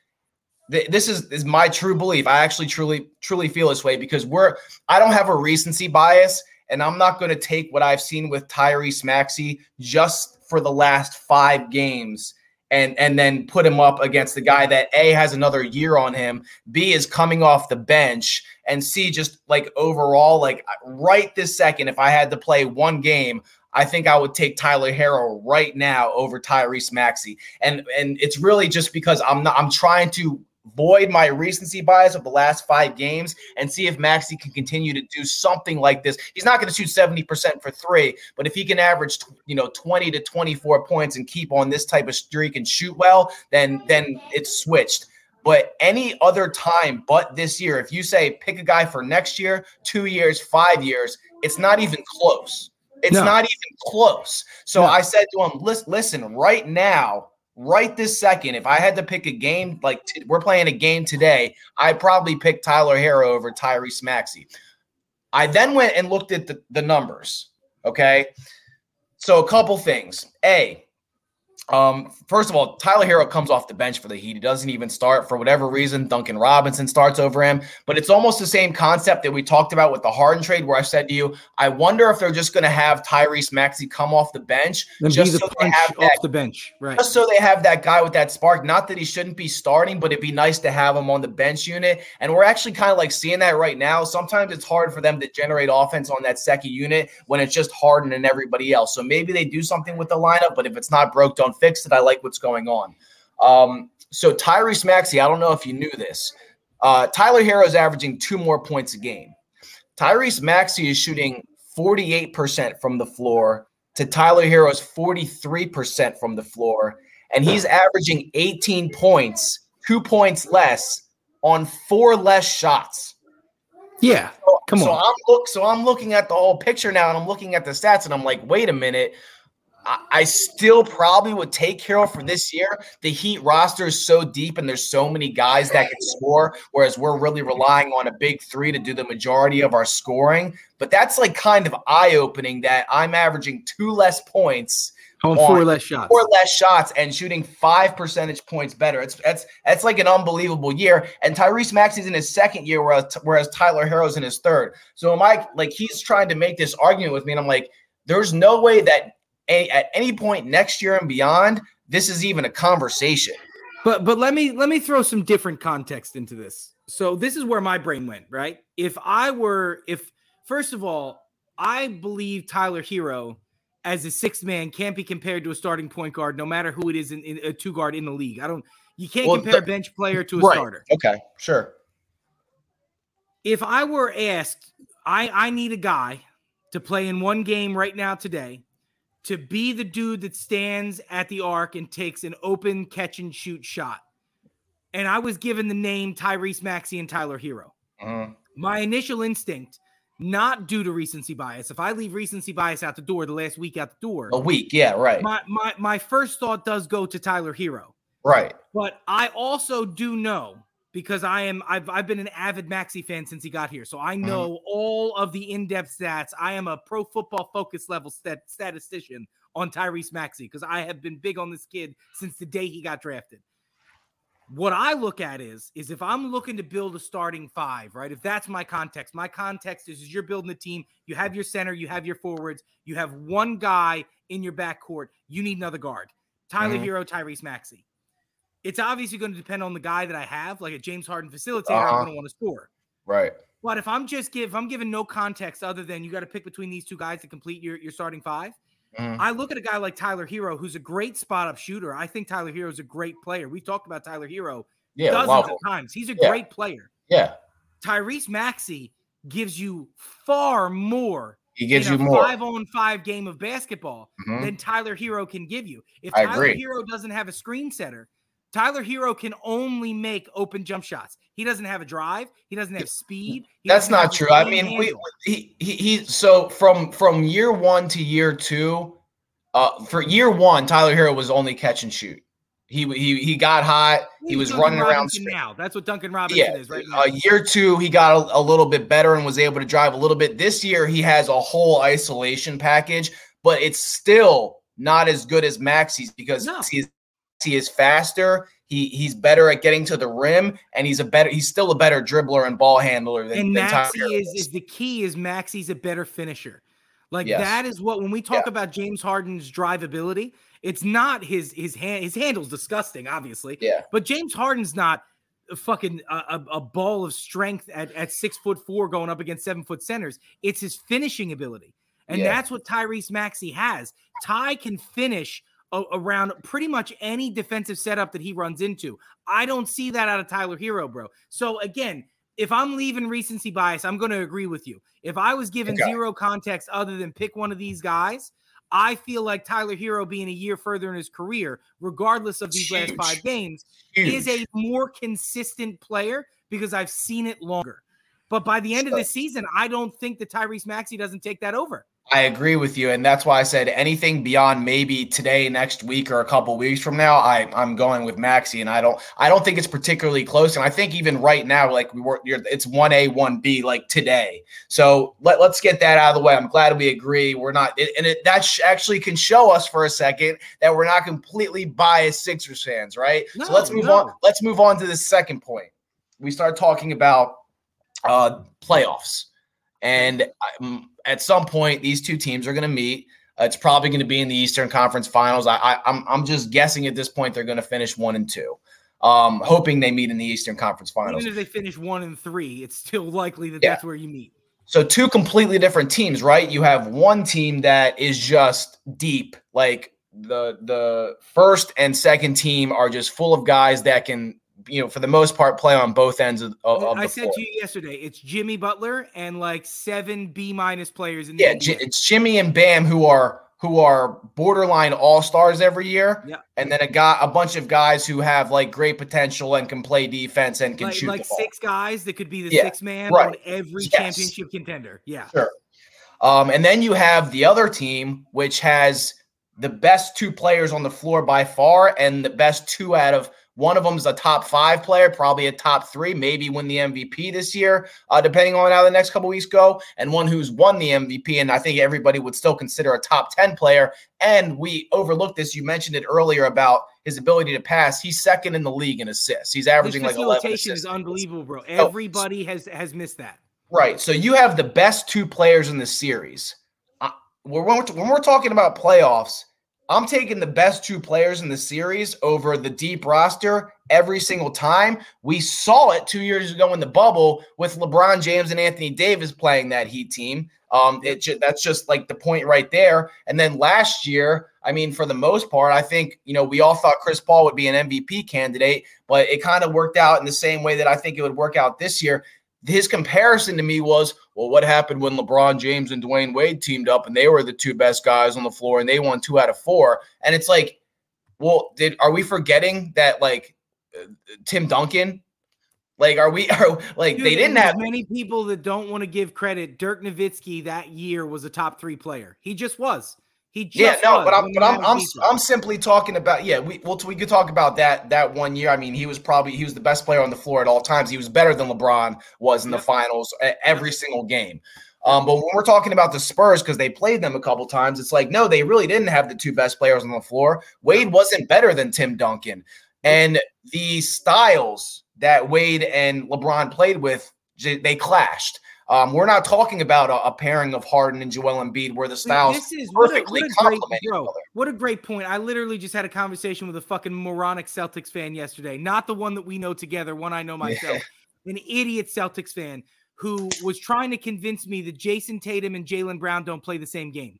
C: th- this is, is my true belief. I actually truly, truly feel this way because we're, I don't have a recency bias and I'm not going to take what I've seen with Tyrese Maxey just for the last five games and and then put him up against the guy that A has another year on him, B is coming off the bench, and C just like overall, like right this second, if I had to play one game, I think I would take Tyler Herro right now over Tyrese Maxey. And and it's really just because I'm not I'm trying to void my recency bias of the last five games and see if Maxey can continue to do something like this. He's not going to shoot 70% for three, but if he can average, you know, 20 to 24 points and keep on this type of streak and shoot well, then then it's switched. But any other time but this year, if you say pick a guy for next year, two years, five years, it's not even close. It's
D: No.
C: not even close. So
D: No.
C: I said to him, listen, listen, right now, right this second, if I had to pick a game, like t- we're playing a game today, I'd probably pick Tyler Herro over Tyrese Maxey. I then went and looked at the, the numbers. Okay. So a couple things. A, um, first of all, Tyler Herro comes off the bench for the Heat. He doesn't even start for whatever reason. Duncan Robinson starts over him, but it's almost the same concept that we talked about with the Harden trade, where I said to you, I wonder if they're just going to have Tyrese Maxey come off the bench just so they have
D: off the bench. Right.
C: just so they have that guy with that spark. Not that he shouldn't be starting, but it'd be nice to have him on the bench unit. And we're actually kind of like seeing that right now. Sometimes it's hard for them to generate offense on that second unit when it's just Harden and everybody else. So maybe they do something with the lineup, but if it's not broke, don't fix it. I like what's going on. Um, so Tyrese Maxey, I don't know if you knew this. Uh, Tyler Herro is averaging two more points a game. Tyrese Maxey is shooting 48% from the floor to Tyler Herro's 43% from the floor. And he's averaging 18 points, two points less on four less shots.
D: Yeah.
C: So,
D: Come
C: so
D: on.
C: I'm look so I'm looking at the whole picture now and I'm looking at the stats and I'm like, wait a minute. I, still probably would take Herro for this year. The Heat roster is so deep and there's so many guys that can score, whereas we're really relying on a big three to do the majority of our scoring. But that's like kind of eye-opening that I'm averaging two less points oh,
D: On
C: on
D: four less shots.
C: four less shots and shooting five percentage points better. It's that's that's like an unbelievable year. And Tyrese Maxey's in his second year, whereas whereas Tyler Herro's in his third. So am I like he's trying to make this argument with me, and I'm like, there's no way that a, at any point next year and beyond, this is even a conversation.
D: But but let me let me throw some different context into this. So this is where my brain went, right? If I were if first of all, I believe Tyler Herro as a sixth man can't be compared to a starting point guard, no matter who it is in, in a two guard in the league. I don't you can't
C: Well,
D: compare a bench player to a
C: Right.
D: starter.
C: Okay, sure.
D: If I were asked, I I need a guy to play in one game right now today to be the dude that stands at the arc and takes an open catch and shoot shot. And I was given the name Tyrese Maxey and Tyler Herro.
C: Mhm.
D: My initial instinct, not due to recency bias. If I leave recency bias out the door the last week out the door,
C: A week, yeah, right,
D: my, my my first thought does go to Tyler Herro.
C: right.
D: But I also do know because I am I've I've been an avid Maxey fan since he got here. So I know all of the in-depth stats. I am a pro football focus level stat, statistician on Tyrese Maxey because I have been big on this kid since the day he got drafted. What I look at is is if I'm looking to build a starting five, right? If that's my context, my context is, is you're building a team, you have your center, you have your forwards, you have one guy in your backcourt, you need another guard. Tyler
C: Mhm.
D: Herro, Tyrese Maxey. It's obviously going to depend on the guy that I have, like a James Harden facilitator.
C: Uh-huh.
D: I'm going to want to score.
C: Right.
D: But if I'm just give, if I'm giving no context other than you got to pick between these two guys to complete your your starting five,
C: Mhm.
D: I look at a guy like Tyler Herro, who's a great spot up shooter. I think Tyler Herro is a great player. We've talked about Tyler Herro
C: Yeah,
D: dozens of times. He's a
C: Yeah.
D: great player.
C: Yeah,
D: Tyrese Maxey gives you far more
C: he gives
D: in
C: you
D: a
C: more.
D: five on five game of basketball
C: Mhm.
D: than Tyler Herro can give you. If
C: I
D: Tyler
C: agree.
D: Herro doesn't have a screen setter, Tyler Herro can only make open jump shots. He doesn't have a drive. He doesn't have speed. he
C: That's not true. I mean, we, he, he he so from from year one to year two, uh, for year one, Tyler Herro was only catch and shoot. He he he got hot. He
D: He's
C: was
D: Duncan
C: running around.
D: Robinson
C: straight-
D: now. That's what Duncan Robinson
C: Yeah,
D: is right now.
C: uh, year two, he got a, a little bit better and was able to drive a little bit. This year, he has a whole isolation package, but it's still not as good as Maxey's because
D: No.
C: he's he is faster. He he's better at getting to the rim, and he's a better. He's still a better dribbler and ball handler than,
D: and
C: Maxey
D: is, is the key is Maxey's a better finisher. Like
C: Yes.
D: that is what when we talk
C: Yeah.
D: about James Harden's drivability, it's not his his hand his handle's disgusting, obviously.
C: Yeah.
D: But James Harden's not a fucking a, a, ball of strength at, at six foot four going up against seven foot centers. It's his finishing ability. And
C: Yeah.
D: that's what Tyrese Maxey has. Ty can finish around pretty much any defensive setup that he runs into. I don't see that out of Tyler Herro, bro. So again, if I'm leaving recency bias, I'm going to agree with you. If I was given
C: Okay.
D: zero context other than pick one of these guys, I feel like Tyler Herro being a year further in his career, regardless of these last five games,
C: Huge.
D: is a more consistent player because I've seen it longer. But by the end of the season, I don't think that Tyrese Maxey doesn't take that over.
C: I agree with you, and that's why I said anything beyond maybe today, next week, or a couple weeks from now. I I'm going with Maxey, and I don't I don't think it's particularly close. And I think even right now, like we were, you're, it's one A, one B, like today. So let let's get that out of the way. I'm glad we agree. We're not, it, and it that sh- actually can show us for a second that we're not completely biased Sixers fans, right?
D: No,
C: so let's move
D: no.
C: on. Let's move on to the second point. We start talking about uh playoffs. And at some point, these two teams are going to meet. Uh, it's probably going to be in the Eastern Conference Finals. I, I, I'm, I'm just guessing at this point they're going to finish one and two, um, hoping they meet in the Eastern Conference Finals.
D: Even if they finish one and three, it's still likely that
C: Yeah.
D: that's where you meet.
C: So two completely different teams, right? You have one team that is just deep, like the the first and second team are just full of guys that can, you know, for the most part, play on both ends of, of, of
D: I said
C: floor.
D: to you yesterday, it's Jimmy Butler and like seven B minus players in the
C: Yeah. J- it's Jimmy and Bam who are who are borderline all stars every year.
D: Yeah.
C: and then a guy, a bunch of guys who have like great potential and can play defense and can
D: like,
C: shoot
D: like six guys that could be the
C: Yeah,
D: six man
C: right.
D: on every
C: Yes.
D: championship contender. Yeah. Sure.
C: Um, and then you have the other team, which has the best two players on the floor by far, and the best two out of one of them is a top five player, probably a top three, maybe win the MVP this year, uh, depending on how the next couple weeks go, and one who's won the MVP, and I think everybody would still consider a top 10 player. And we overlooked this. You mentioned it earlier about his ability to pass. He's second in the league in assists. He's averaging like 11
D: facilitation
C: assists.
D: is unbelievable, bro. Everybody has has missed that.
C: Right. So you have the best two players in the series. Uh, when, we're, when we're talking about playoffs, I'm taking the best two players in the series over the deep roster every single time. We saw it two years ago in the bubble with LeBron James and Anthony Davis playing that Heat team. Um, it ju- that's just like the point right there. And then last year, I mean, for the most part, I think you know we all thought Chris Paul would be an MVP candidate, but it kind of worked out in the same way that I think it would work out this year his comparison to me was, well, what happened when LeBron James and Dwyane Wade teamed up and they were the two best guys on the floor and they won two out of four? And it's like, well, did are we forgetting that like uh, Tim Duncan? Like, are we [laughs] are like
D: Dude,
C: they didn't have
D: many people that don't want to give credit. Dirk Nowitzki that year was a top three player. He just was. He just
C: yeah, no, but I'm but I'm I'm. I'm simply talking about yeah, we well we could talk about that that one year. I mean, he was probably he was the best player on the floor at all times. He was better than LeBron was in the finals every single game. Um, but when we're talking about the Spurs because they played them a couple times, it's like no, they really didn't have the two best players on the floor. Wade wasn't better than Tim Duncan, and the styles that Wade and LeBron played with, they clashed. Um, we're not talking about a, a pairing of Harden and Joel Embiid where the styles
D: This is what a,
C: perfectly
D: what a great,
C: complement each
D: bro.
C: other.
D: What a great point. I literally just had a conversation with a fucking moronic Celtics fan yesterday. Not the one that we know together, one I know [laughs] myself. An idiot Celtics fan who was trying to convince me that Jayson Tatum and Jaylen Brown don't play the same game.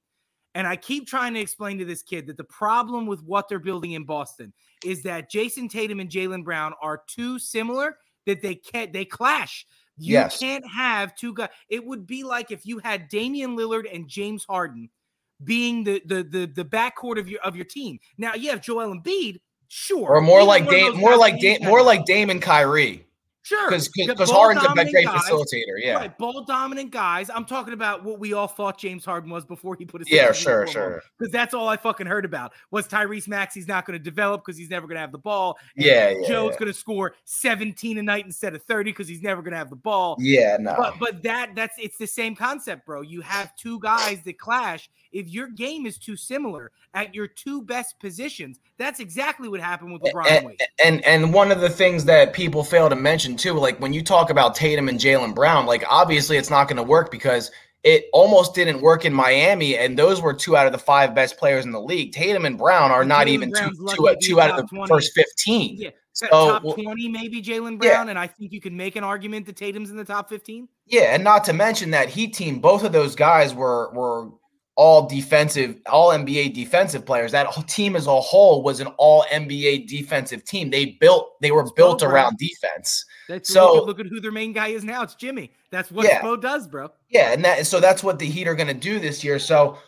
D: And I keep trying to explain to this kid that the problem with what they're building in Boston is that Jayson Tatum and Jaylen Brown are too similar that they can't they clash. You
C: Yes.
D: can't have two guys. It would be like if you had Damian Lillard and James Harden being the the the the backcourt of your of your team. Now you have Joel Embiid, sure,
C: or more like Dame, more like Dame, more like Dame and Kyrie,
D: sure
C: because
D: The
C: because
D: ball
C: Harden's a great
D: guys,
C: facilitator. Yeah,
D: Right, ball dominant guys. I'm talking about what we all thought James Harden was before he put his
C: yeah, sure, sure.
D: Because that's all I fucking heard about was Tyrese Maxey's not going to develop because he's never going to have the ball.
C: Yeah, yeah,
D: Joe's
C: yeah.
D: going to score 17 a night instead of 30 because he's never going to have the ball.
C: Yeah, no.
D: But but that that's it's the same concept, bro. You have two guys that clash. If your game is too similar at your two best positions, that's exactly what happened with LeBron and
C: and,
D: Wade.
C: and and one of the things that people fail to mention too, like when you talk about Tatum and Jaylen Brown, like obviously it's not going to work because it almost didn't work in Miami, and those were two out of the five best players in the league. Tatum and Brown are
D: And
C: not even two, two, two out of the
D: 20.
C: first 15.
D: Yeah,
C: So,
D: top
C: well,
D: 20 maybe Jaylen
C: Yeah.
D: Brown, and I think you can make an argument that Tatum's in the top 15.
C: Yeah, and not to mention that Heat team, both of those guys were were all defensive, all NBA defensive players. That team as a whole was an all NBA defensive team. They built, they were built
D: Spo, bro.
C: around defense.
D: That's
C: So-
D: look, at, look at who their main guy is now. It's Jimmy. That's what
C: Yeah.
D: Spo does, bro.
C: Yeah, and that so that's what the Heat are going to do this year. So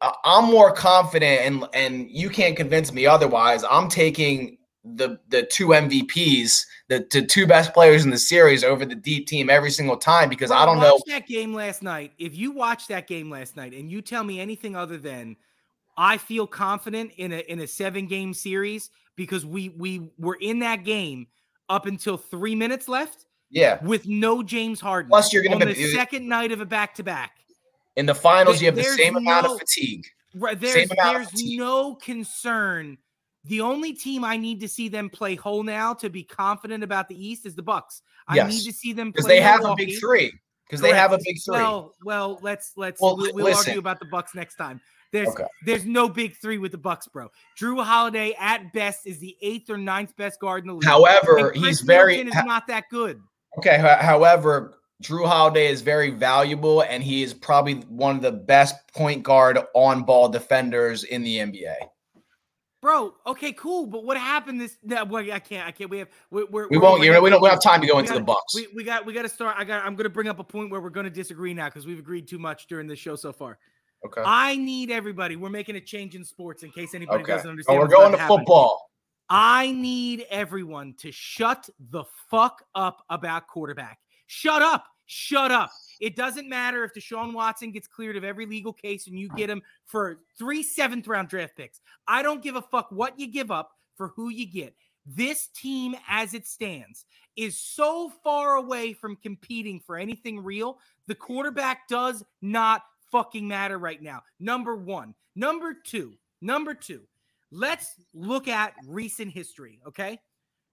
C: uh, I'm more confident, and and you can't convince me otherwise. I'm taking the the two MVPs, the, the two best players in the series over the deep team every single time because I don't know.
D: that game last night. If you watch that game last night and you tell me anything other than I feel confident in a in a seven game series because we we were in that game up until three minutes left
C: Yeah,
D: with no James Harden.
C: Plus, you're gonna
D: on
C: be-
D: the second night of a back to back.
C: in the finals,
D: There-
C: you have the same amount of fatigue.
D: Right, there's there's
C: fatigue.
D: no concern. The only team I need to see them play whole now to be confident about the East is the Bucks. I
C: Yes,
D: need to see them play.
C: because they have a big three. Because they have a big three.
D: Well, well, let's let's
C: Well,
D: we'll, we'll argue about the Bucks next time. There's
C: Okay.
D: there's no big three with the Bucks, bro. Jrue Holiday at best is the eighth or ninth best guard in the league.
C: However, he's very
D: Middleton is not that good.
C: okay. However, Jrue Holiday is very valuable, and he is probably one of the best point guard on ball defenders in the NBA.
D: Bro, okay, cool. But what happened this? No, well, I can't. I can't. We have. We're, we're,
C: We won't.
D: over
C: You know, we don't. We don't have time to go into
D: gotta-
C: the Bucks.
D: We, we got we got to start. I got. I'm going to bring up a point where we're going to disagree now because we've agreed too much during this show so far.
C: Okay.
D: I need everybody. We're making a change in sports in case anybody
C: Okay.
D: doesn't
C: Oh,
D: understand.
C: we're
D: what's
C: going to football.
D: I need everyone to shut the fuck up about quarterback. Shut up. Shut up. It doesn't matter if Deshaun Watson gets cleared of every legal case and you get him for three seventh round draft picks. I don't give a fuck what you give up for who you get. This team, as it stands, is so far away from competing for anything real. The quarterback does not fucking matter right now. Number one. Number two. Number two. Let's look at recent history, okay?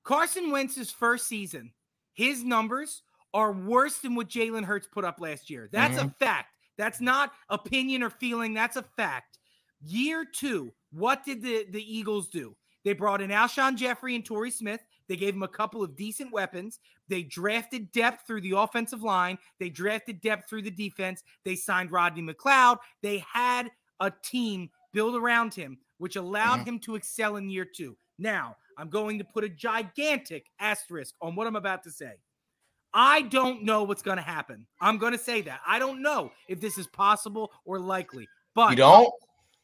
D: Carson Wentz's first season, his numbers are worse than what Jalen Hurts put up last year. That's a mm-hmm. fact. That's not opinion or feeling. That's a fact. Year two, what did the, the Eagles do? They brought in Alshon Jeffery and Torrey Smith. They gave him a couple of decent weapons. They drafted depth through the offensive line. They drafted depth through the defense. They signed Rodney McLeod. They had a team built around him, which allowed mm-hmm. him to excel in year two. Now, I'm going to put a gigantic asterisk on what I'm about to say. I don't know what's going to happen. I'm going to say that. I don't know if this is possible or likely. But
C: You don't?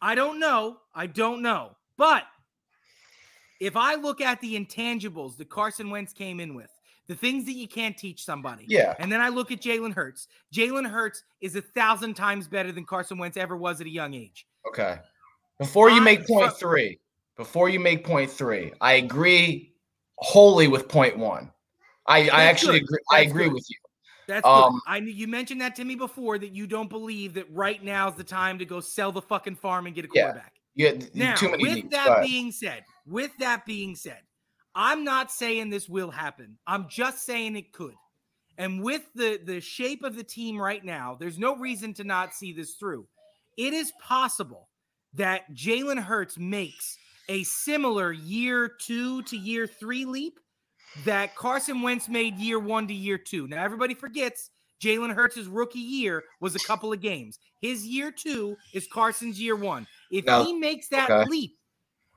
D: I don't know. I don't know. But if I look at the intangibles that Carson Wentz came in with, the things that you can't teach somebody.
C: Yeah.
D: And then I look at Jalen Hurts. Jalen Hurts is a thousand times better than Carson Wentz ever was at a young age.
C: Okay. Before you make three, before you make point three, I agree wholly with point one. I, I actually
D: good.
C: agree. I agree
D: good.
C: with you.
D: That's
C: Um,
D: good. I you mentioned that to me before that you don't believe that right now is the time to go sell the fucking farm and get a
C: Yeah.
D: quarterback.
C: You had
D: Now,
C: too many
D: with
C: needs.
D: That being said, with that being said, I'm not saying this will happen. I'm just saying it could. And with the the shape of the team right now, there's no reason to not see this through. It is possible that Jalen Hurts makes a similar year two to year three leap that Carson Wentz made year one to year two. Now, everybody forgets Jalen Hurts' rookie year was a couple of games. His year two is Carson's year one. If he makes that
C: okay.
D: leap,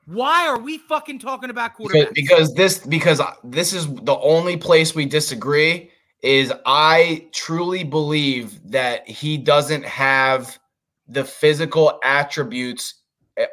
D: why are we fucking talking about quarterbacks?
C: because this because this is the only place we disagree is I truly believe that he doesn't have the physical attributes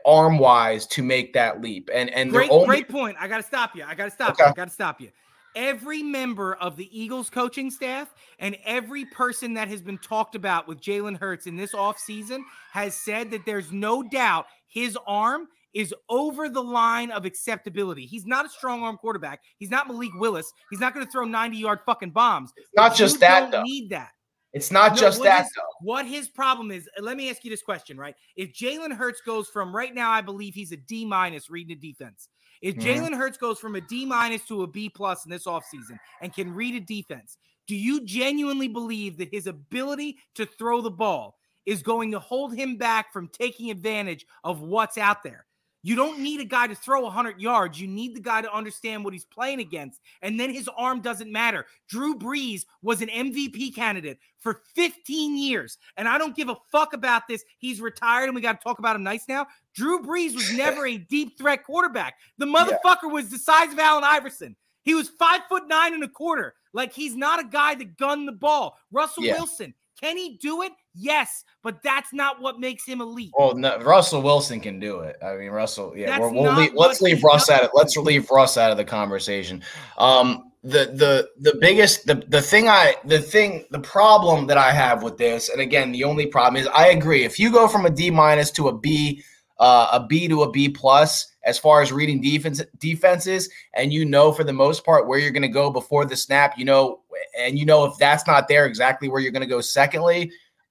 C: arm wise to make that leap and and
D: great,
C: only
D: great point. I got to stop you. I got to stop
C: Okay.
D: you. I got to stop you. Every member of the Eagles coaching staff and every person that has been talked about with Jalen Hurts in this offseason has said that there's no doubt his arm is over the line of acceptability. He's not a strong arm quarterback. He's not Malik Willis. He's not going to throw 90 yard fucking bombs.
C: not just
D: you
C: that
D: don't
C: though
D: need that.
C: It's not
D: No,
C: just
D: what
C: that
D: his- What his problem is, let me ask you this question, right? If Jalen Hurts goes from right now, I believe he's a D minus reading a defense. If
C: Mhm.
D: Jalen Hurts goes from a D minus to a B plus in this offseason and can read a defense, do you genuinely believe that his ability to throw the ball is going to hold him back from taking advantage of what's out there. You don't need a guy to throw 100 yards. You need the guy to understand what he's playing against. And then his arm doesn't matter. Drew Brees was an MVP candidate for 15 years. And I don't give a fuck about this. He's retired and we got to talk about him nice now. Drew Brees was never a deep threat quarterback. The [laughs] motherfucker yeah. was the size of Allen Iverson. He was five foot nine and a quarter. Like he's not a guy that gunned the ball. Russell yeah. Wilson, can he do it? Yes, but that's not what makes him elite.
C: Well, no, Russell Wilson can do it. I mean, Russell. Yeah, we will leave, let's leave Russ out of let's leave Russ out of the conversation. Um, the the the biggest the the thing I the thing the problem that I have with this, and again, the only problem is I agree. If you go from a D minus to a B, uh, a B to a B plus as far as reading defense defenses, and you know for the most part where you're going to go before the snap, you know, and you know if that's not there, exactly where you're going to go. Secondly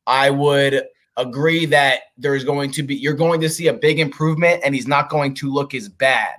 C: I would agree that there's going to be you're going to see a big improvement and he's not going to look as bad.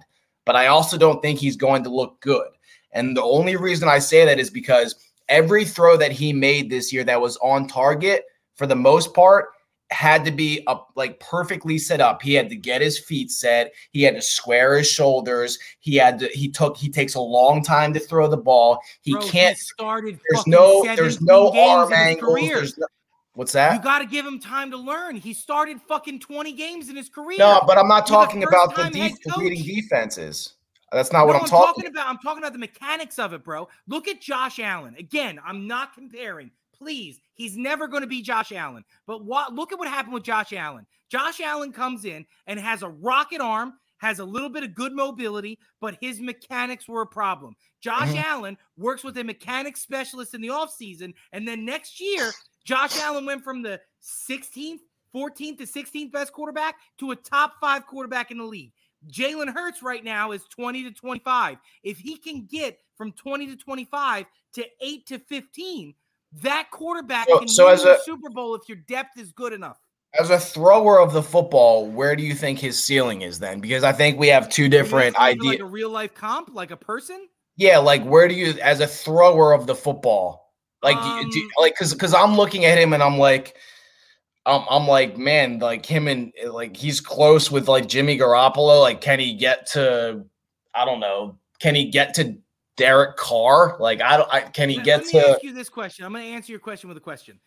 C: But I also don't think he's going to look good. And the only reason I say that is because every throw that he made this year that was on target for the most part had to be up like perfectly set up. He had to get his feet set. He had to square his shoulders. He had to. He took. He takes a long time to throw the ball. He
D: Bro,
C: can't.
D: He started.
C: There's no. There's no arm angles. There's no, What's that?
D: You got to give him time to learn. He started fucking 20 games in his career.
C: No, but I'm not talking about the def- reading defenses. That's not no, what I'm, I'm talking,
D: talking about. I'm talking about the mechanics of it, bro. Look at Josh Allen. Again, I'm not comparing. Please, he's never going to be Josh Allen. But what look at what happened with Josh Allen. Josh Allen comes in and has a rocket arm, has a little bit of good mobility, but his mechanics were a problem. Josh mm-hmm. Allen works with a mechanics specialist in the offseason, and then next year Josh Allen went from the 16th, 14th to 16th best quarterback to a top five quarterback in the league. Jalen Hurts right now is 20 to 25. If he can get from 20 to 25 to 8 to 15, that quarterback so, can so win as a Super Bowl if your depth is good enough.
C: As a thrower of the football, where do you think his ceiling is then? Because I think we have two different ideas.
D: Like a real life comp, like a person?
C: Yeah, like where do you, as a thrower of the football, like, um, do, do, like, cause, cause I'm looking at him and I'm like, I'm, I'm like, man, like him and like he's close with like Jimmy Garoppolo. Like, can he get to? I don't know. Can he get to Derek Carr? Like, I don't. I, can he let, get
D: let
C: to?
D: Ask you this question. I'm going to answer your question with a question.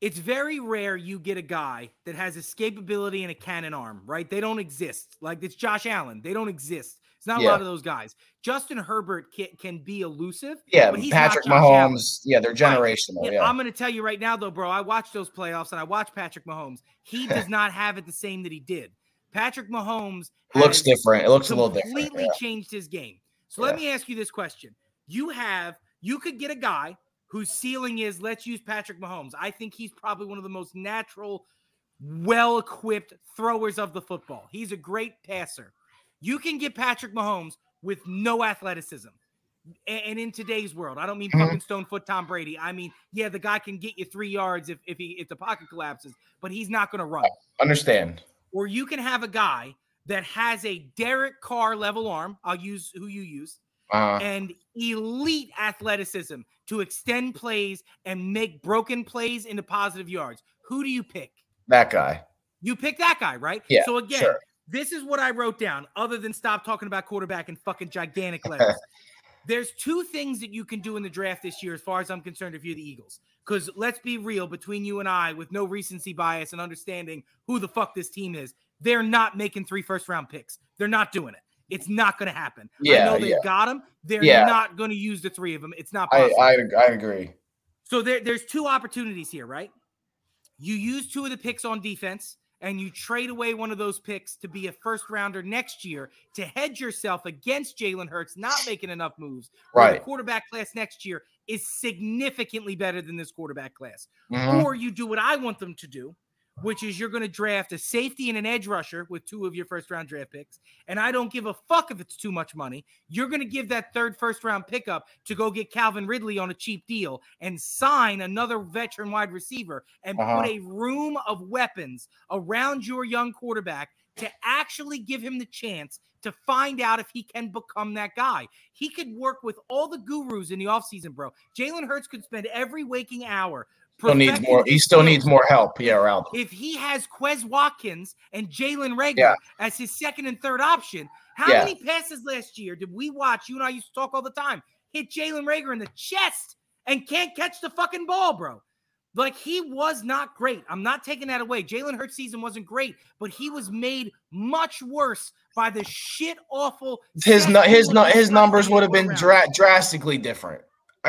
D: It's very rare you get a guy that has escapability and a cannon arm, right? They don't exist. Like it's Josh Allen. They don't exist. It's not yeah. a lot of those guys. Justin Herbert can, can be elusive.
C: Yeah, but he's Patrick Mahomes. Yeah, they're generational. Right. Yeah.
D: I'm going to tell you right now, though, bro. I watched those playoffs and I watched Patrick Mahomes. He [laughs] does not have it the same that he did. Patrick Mahomes
C: looks different. It looks a little different.
D: Completely yeah. changed his game. So yeah. let me ask you this question: You have you could get a guy whose ceiling is let's use Patrick Mahomes. I think he's probably one of the most natural, well equipped throwers of the football. He's a great passer. You can get Patrick Mahomes with no athleticism. And in today's world, I don't mean mm-hmm. fucking stone foot Tom Brady. I mean, yeah, the guy can get you three yards if if he if the pocket collapses, but he's not going to run.
C: Understand?
D: Or you can have a guy that has a Derek Carr level arm. I'll use who you use, uh, and elite athleticism to extend plays and make broken plays into positive yards. Who do you pick?
C: That guy.
D: You pick that guy, right?
C: Yeah.
D: So again, sure. This is what I wrote down, other than stop talking about quarterback in fucking gigantic letters. [laughs] There's two things that you can do in the draft this year, as far as I'm concerned, if you're the Eagles. Because let's be real, between you and I, with no recency bias and understanding who the fuck this team is, they're not making three first round picks. They're not doing it. It's not going to happen. Yeah, I know they've yeah. got them. They're yeah. not going to use the three of them. It's not possible.
C: I, I, I agree.
D: So there, there's two opportunities here, right? You use two of the picks on defense and you trade away one of those picks to be a first rounder next year to hedge yourself against Jalen Hurts not making enough moves.
C: Right.
D: The quarterback class next year is significantly better than this quarterback class. Mm-hmm. Or you do what I want them to do, which is you're going to draft a safety and an edge rusher with two of your first round draft picks. And I don't give a fuck if it's too much money. You're going to give that third first round pickup to go get Calvin Ridley on a cheap deal and sign another veteran wide receiver and uh-huh. put a room of weapons around your young quarterback to actually give him the chance to find out if he can become that guy. He could work with all the gurus in the offseason, bro. Jalen Hurts could spend every waking hour
C: Still needs more. He still needs more help. Yeah, around.
D: If he has Quez Watkins and Jalen Reagor
C: Yeah.
D: as his second and third option, how
C: Yeah.
D: many passes last year did we watch? You and I used to talk all the time. Hit Jalen Reagor in the chest and can't catch the fucking ball, bro. Like he was not great. I'm not taking that away. Jalen Hurts season wasn't great, but he was made much worse by the shit awful.
C: His nu- his nu- his numbers would have been dra- drastically different.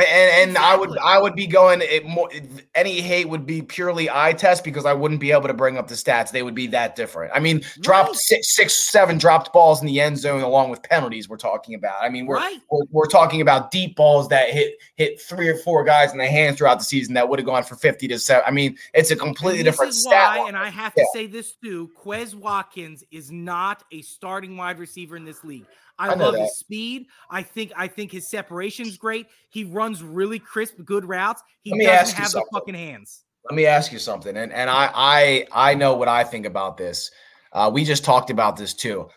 C: And, and I would I would be going it more any hate would be purely eye test because I wouldn't be able to bring up the stats. They would be that different. I mean, dropped
D: Right.
C: six, six, seven dropped balls in the end zone along with penalties. We're talking about. I mean, we're
D: Right.
C: we're, we're talking about deep balls that hit hit three or four guys in the hands throughout the season that would have gone for fifty to seven. I mean, it's a completely different
D: is
C: stat.
D: why, and I have to say this too: Quez Watkins is not a starting wide receiver in this league. I,
C: I
D: love
C: that.
D: his speed. I think I think his separation's great. He runs really crisp, good routes. He doesn't have the fucking hands.
C: Let me ask you something, and and I I I know what I think about this. Uh, we just talked about this too.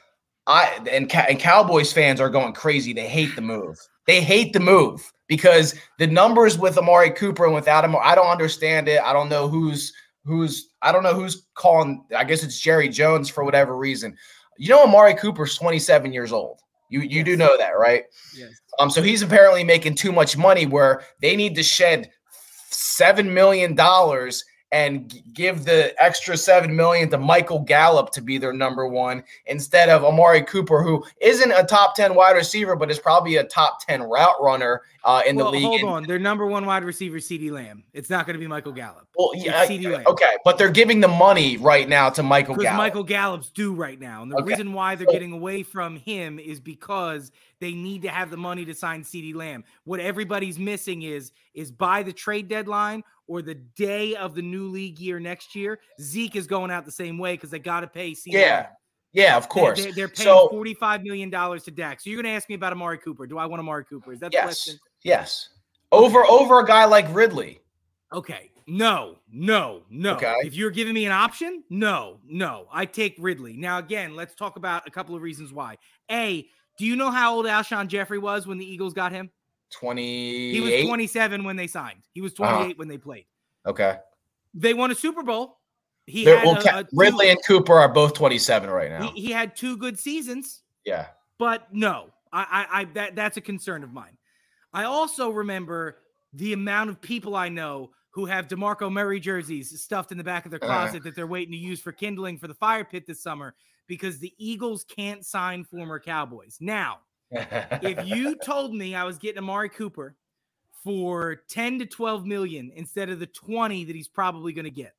C: I and and Cowboys fans are going crazy. They hate the move. They hate the move because the numbers with Amari Cooper and without him, I don't understand it. I don't know who's who's I don't know who's calling. I guess it's Jerry Jones for whatever reason. You know, Amari Cooper's 27 years old. You you do know that, right?
D: Yes.
C: Um, so he's apparently making too much money where they need to shed seven million dollars and give the extra seven million to Michael Gallup to be their number one instead of Amari Cooper, who isn't a top 10 wide receiver, but is probably a top 10 route runner uh, in
D: well,
C: the league.
D: hold on. Their number one wide receiver, CeeDee Lamb. It's not going to be Michael Gallup.
C: Well,
D: It's
C: yeah,
D: CeeDee Lamb.
C: okay, but they're giving the money right now to Michael
D: Because
C: Gallup.
D: Michael Gallup's due right now. And the
C: Okay.
D: reason why they're getting away from him is because they need to have the money to sign CeeDee Lamb. What everybody's missing is is by the trade deadline or the day of the new league year next year, Zeke is going out the same way because they got to pay CeeDee
C: Yeah,
D: Lamb.
C: yeah, of course.
D: They're, they're paying
C: So-
D: $45 million to Dak. So you're going to ask me about Amari Cooper. Do I want Amari Cooper? Is that the
C: yes,
D: question?
C: yes. Over over a guy like Ridley.
D: Okay. No, no, no.
C: Okay.
D: If you're giving me an option, no, no. I take Ridley. Now, again, let's talk about a couple of reasons why. A, do you know how old Alshon Jeffery was when the Eagles got him?
C: 28.
D: He was 27 when they signed. He was
C: Uh-huh.
D: 28 when they played.
C: Okay.
D: They won a Super Bowl. He had
C: well,
D: a- a two-
C: Ridley and Cooper are both 27 right now.
D: he, he had two good seasons,
C: yeah.
D: but no, I, I, I that that's a concern of mine. I also remember the amount of people I know who have DeMarco Murray jerseys stuffed in the back of their
C: Uh.
D: closet that they're waiting to use for kindling for the fire pit this summer because the Eagles can't sign former Cowboys. Now, if you [laughs] told me I was getting Amari Cooper for 10 to 12 million instead of the 20 that he's probably going to get,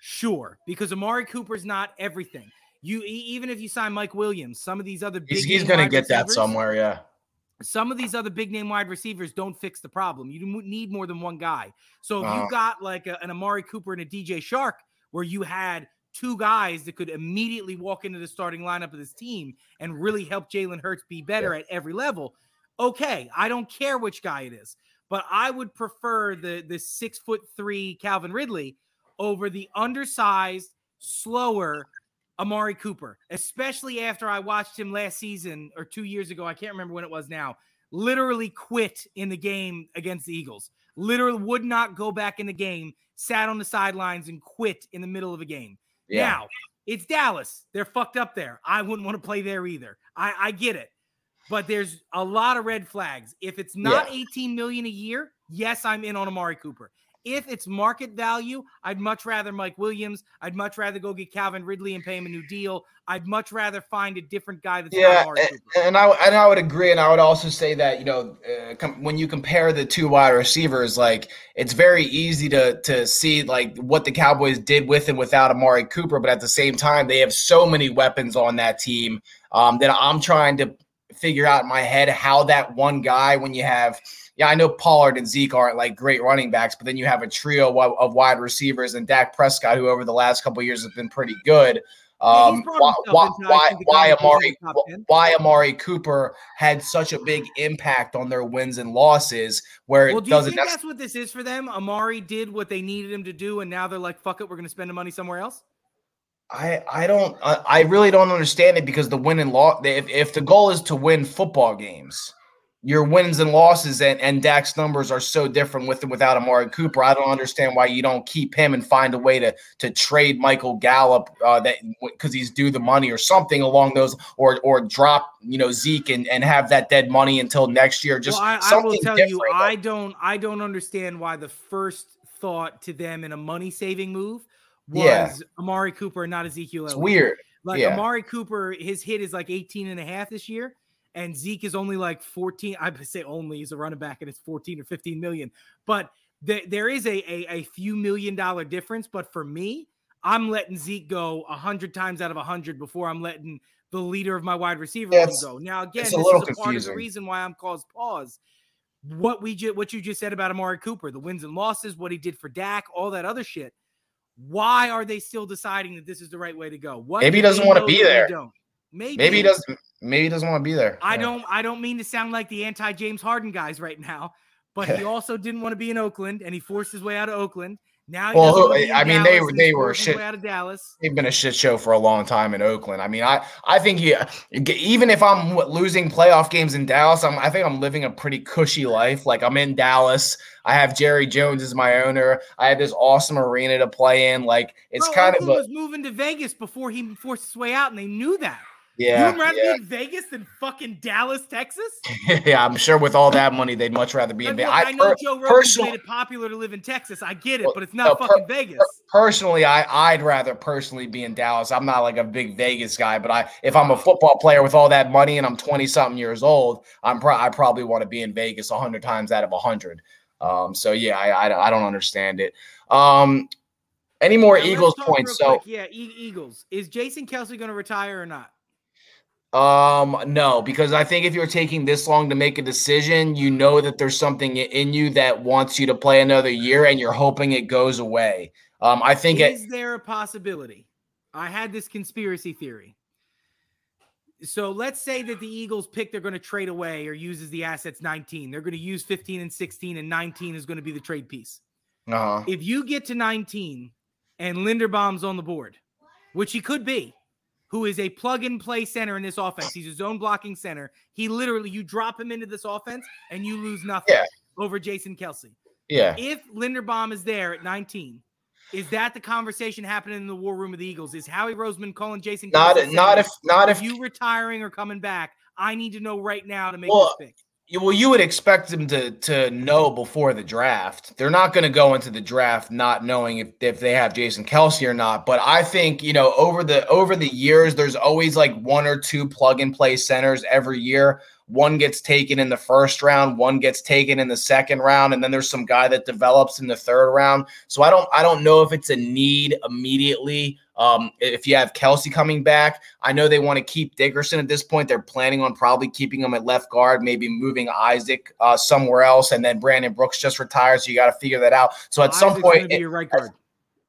D: sure, because Amari Cooper's not everything. You even if you sign Mike Williams, some of these other big
C: he's he's going to get that somewhere. Yeah.
D: some of these other big name wide receivers don't fix the problem. You need more than one guy. So if
C: Uh-huh.
D: you got like a, an Amari Cooper and a DJ Chark, where you had two guys that could immediately walk into the starting lineup of this team and really help Jalen Hurts be better at every level, okay, I don't care which guy it is, but I would prefer the the six foot three Calvin Ridley over the undersized, slower Amari Cooper, especially after I watched him last season or two years ago. I can't remember when it was now. Literally quit in the game against the Eagles. Literally would not go back in the game, sat on the sidelines and quit in the middle of a game.
C: Yeah.
D: Now, it's Dallas. They're fucked up there. I wouldn't want to play there either. I, I get it. But there's a lot of red flags. If it's not 18 million a year, yes, I'm in on Amari Cooper. If it's market value, I'd much rather Mike Williams. I'd much rather go get Calvin Ridley and pay him a new deal. I'd much rather find a different guy that's
C: Yeah,
D: Amari
C: and, and I and I would agree, and I would also say that you know uh, com- when you compare the two wide receivers, like it's very easy to to see like what the Cowboys did with and without Amari Cooper, but at the same time they have so many weapons on that team um, that I'm trying to figure out in my head how that one guy when you have. Yeah, I know Pollard and Zeke aren't like great running backs, but then you have a trio of, wide receivers and Dak Prescott, who over the last couple of years has been pretty good. Um,
D: brought
C: why, why, why, why Amari,
D: in the top 10.
C: why Amari Cooper had such a big impact on their wins and losses, where
D: Well,
C: it
D: do you
C: doesn't.
D: think that's what this is for them? Amari did what they needed him to do, and now they're like, "Fuck it, we're going to spend the money somewhere else."
C: I I don't I, I really don't understand it because the win and loss. If if the goal is to win football games, your wins and losses and, and Dak's numbers are so different with and without Amari Cooper. I don't understand why you don't keep him and find a way to to trade Michael Gallup uh, that because he's due the money or something along those or or drop you know Zeke and, and have that dead money until next year. Just
D: well, I, I will tell you, I don't I don't understand why the first thought to them in a money saving move was yeah. Amari Cooper, not Ezekiel.
C: It's weird.
D: Like yeah. Amari Cooper, his hit is like 18 and a half this year and Zeke is only like 14. I say only he's a running back and it's 14 or 15 million. But th- there is a, a, a few million dollar difference. But for me, I'm letting Zeke go a hundred times out of a hundred before I'm letting the leader of my wide receiver yeah, go. Now, again, this is a confusing. part of the reason why I'm caused pause. What we just what you just said about Amari Cooper, the wins and losses, what he did for Dak, all that other shit. Why are they still deciding that this is the right way to go? What
C: maybe he doesn't want to be there. Don't? Maybe maybe he doesn't maybe he doesn't want to be there.
D: I yeah. don't I don't mean to sound like the anti James Harden guys right now, but he [laughs] also didn't want to be in Oakland and he forced his way out of Oakland. Now,
C: well, I mean, they were they were shit.
D: Out of Dallas,
C: they've been a shit show for a long time in Oakland. I mean, I I think yeah, even if I'm losing playoff games in Dallas, I'm I think I'm living a pretty cushy life. Like I'm in Dallas, I have Jerry Jones as my owner. I have this awesome arena to play in. Like it's Bro, kind
D: Oakland
C: of
D: a, was moving to Vegas before he forced his way out, and they knew that.
C: Yeah.
D: You'd rather
C: yeah.
D: be in Vegas than fucking Dallas, Texas? [laughs]
C: yeah, I'm sure with all that money, they'd much rather be in Vegas.
D: I, I know per- Joe Rogan made it popular to live in Texas. I get it, but it's not no, fucking per- Vegas.
C: personally, I, I'd rather personally be in Dallas. I'm not like a big Vegas guy, but I if I'm a football player with all that money and I'm 20 something years old, I'm pro- I probably want to be in Vegas 100 times out of 100. Um, so yeah, I, I, I don't understand it. Um, any more now Eagles points? So
D: quick. yeah, e- Eagles. Is Jason Kelce going to retire or not?
C: Um, no, because I think if you're taking this long to make a decision, you know that there's something in you that wants you to play another year, and you're hoping it goes away. Um, I think
D: is
C: it,
D: there a possibility? I had this conspiracy theory. So let's say that the Eagles pick they're going to trade away or uses the assets 19. They're going to use 15 and 16, and 19 is going to be the trade piece.
C: Uh-huh.
D: If you get to 19 and Linderbaum's on the board, which he could be, who is a plug and play center in this offense. He's a zone blocking center. He literally, you drop him into this offense and you lose nothing
C: yeah.
D: over Jason Kelce.
C: Yeah.
D: If Linderbaum is there at 19, is that the conversation happening in the war room of the Eagles? Is Howie Roseman calling Jason?
C: Not, Kelce not if, not if
D: you retiring or coming back. I need to know right now to make
C: well,
D: this pick
C: well, you would expect them to to know before the draft. They're not going to go into the draft not knowing if, if they have Jason Kelce or not. But I think you know over the over the years, there's always like one or two plug and play centers every year. One gets taken in the first round, one gets taken in the second round, and then there's some guy that develops in the third round. So I don't I don't know if it's a need immediately um, if you have Kelce coming back, I know they want to keep Dickerson at this point. They're planning on probably keeping him at left guard, maybe moving Isaac uh, somewhere else, and then Brandon Brooks just retires. So you got to figure that out. So at some point,
D: it, right guard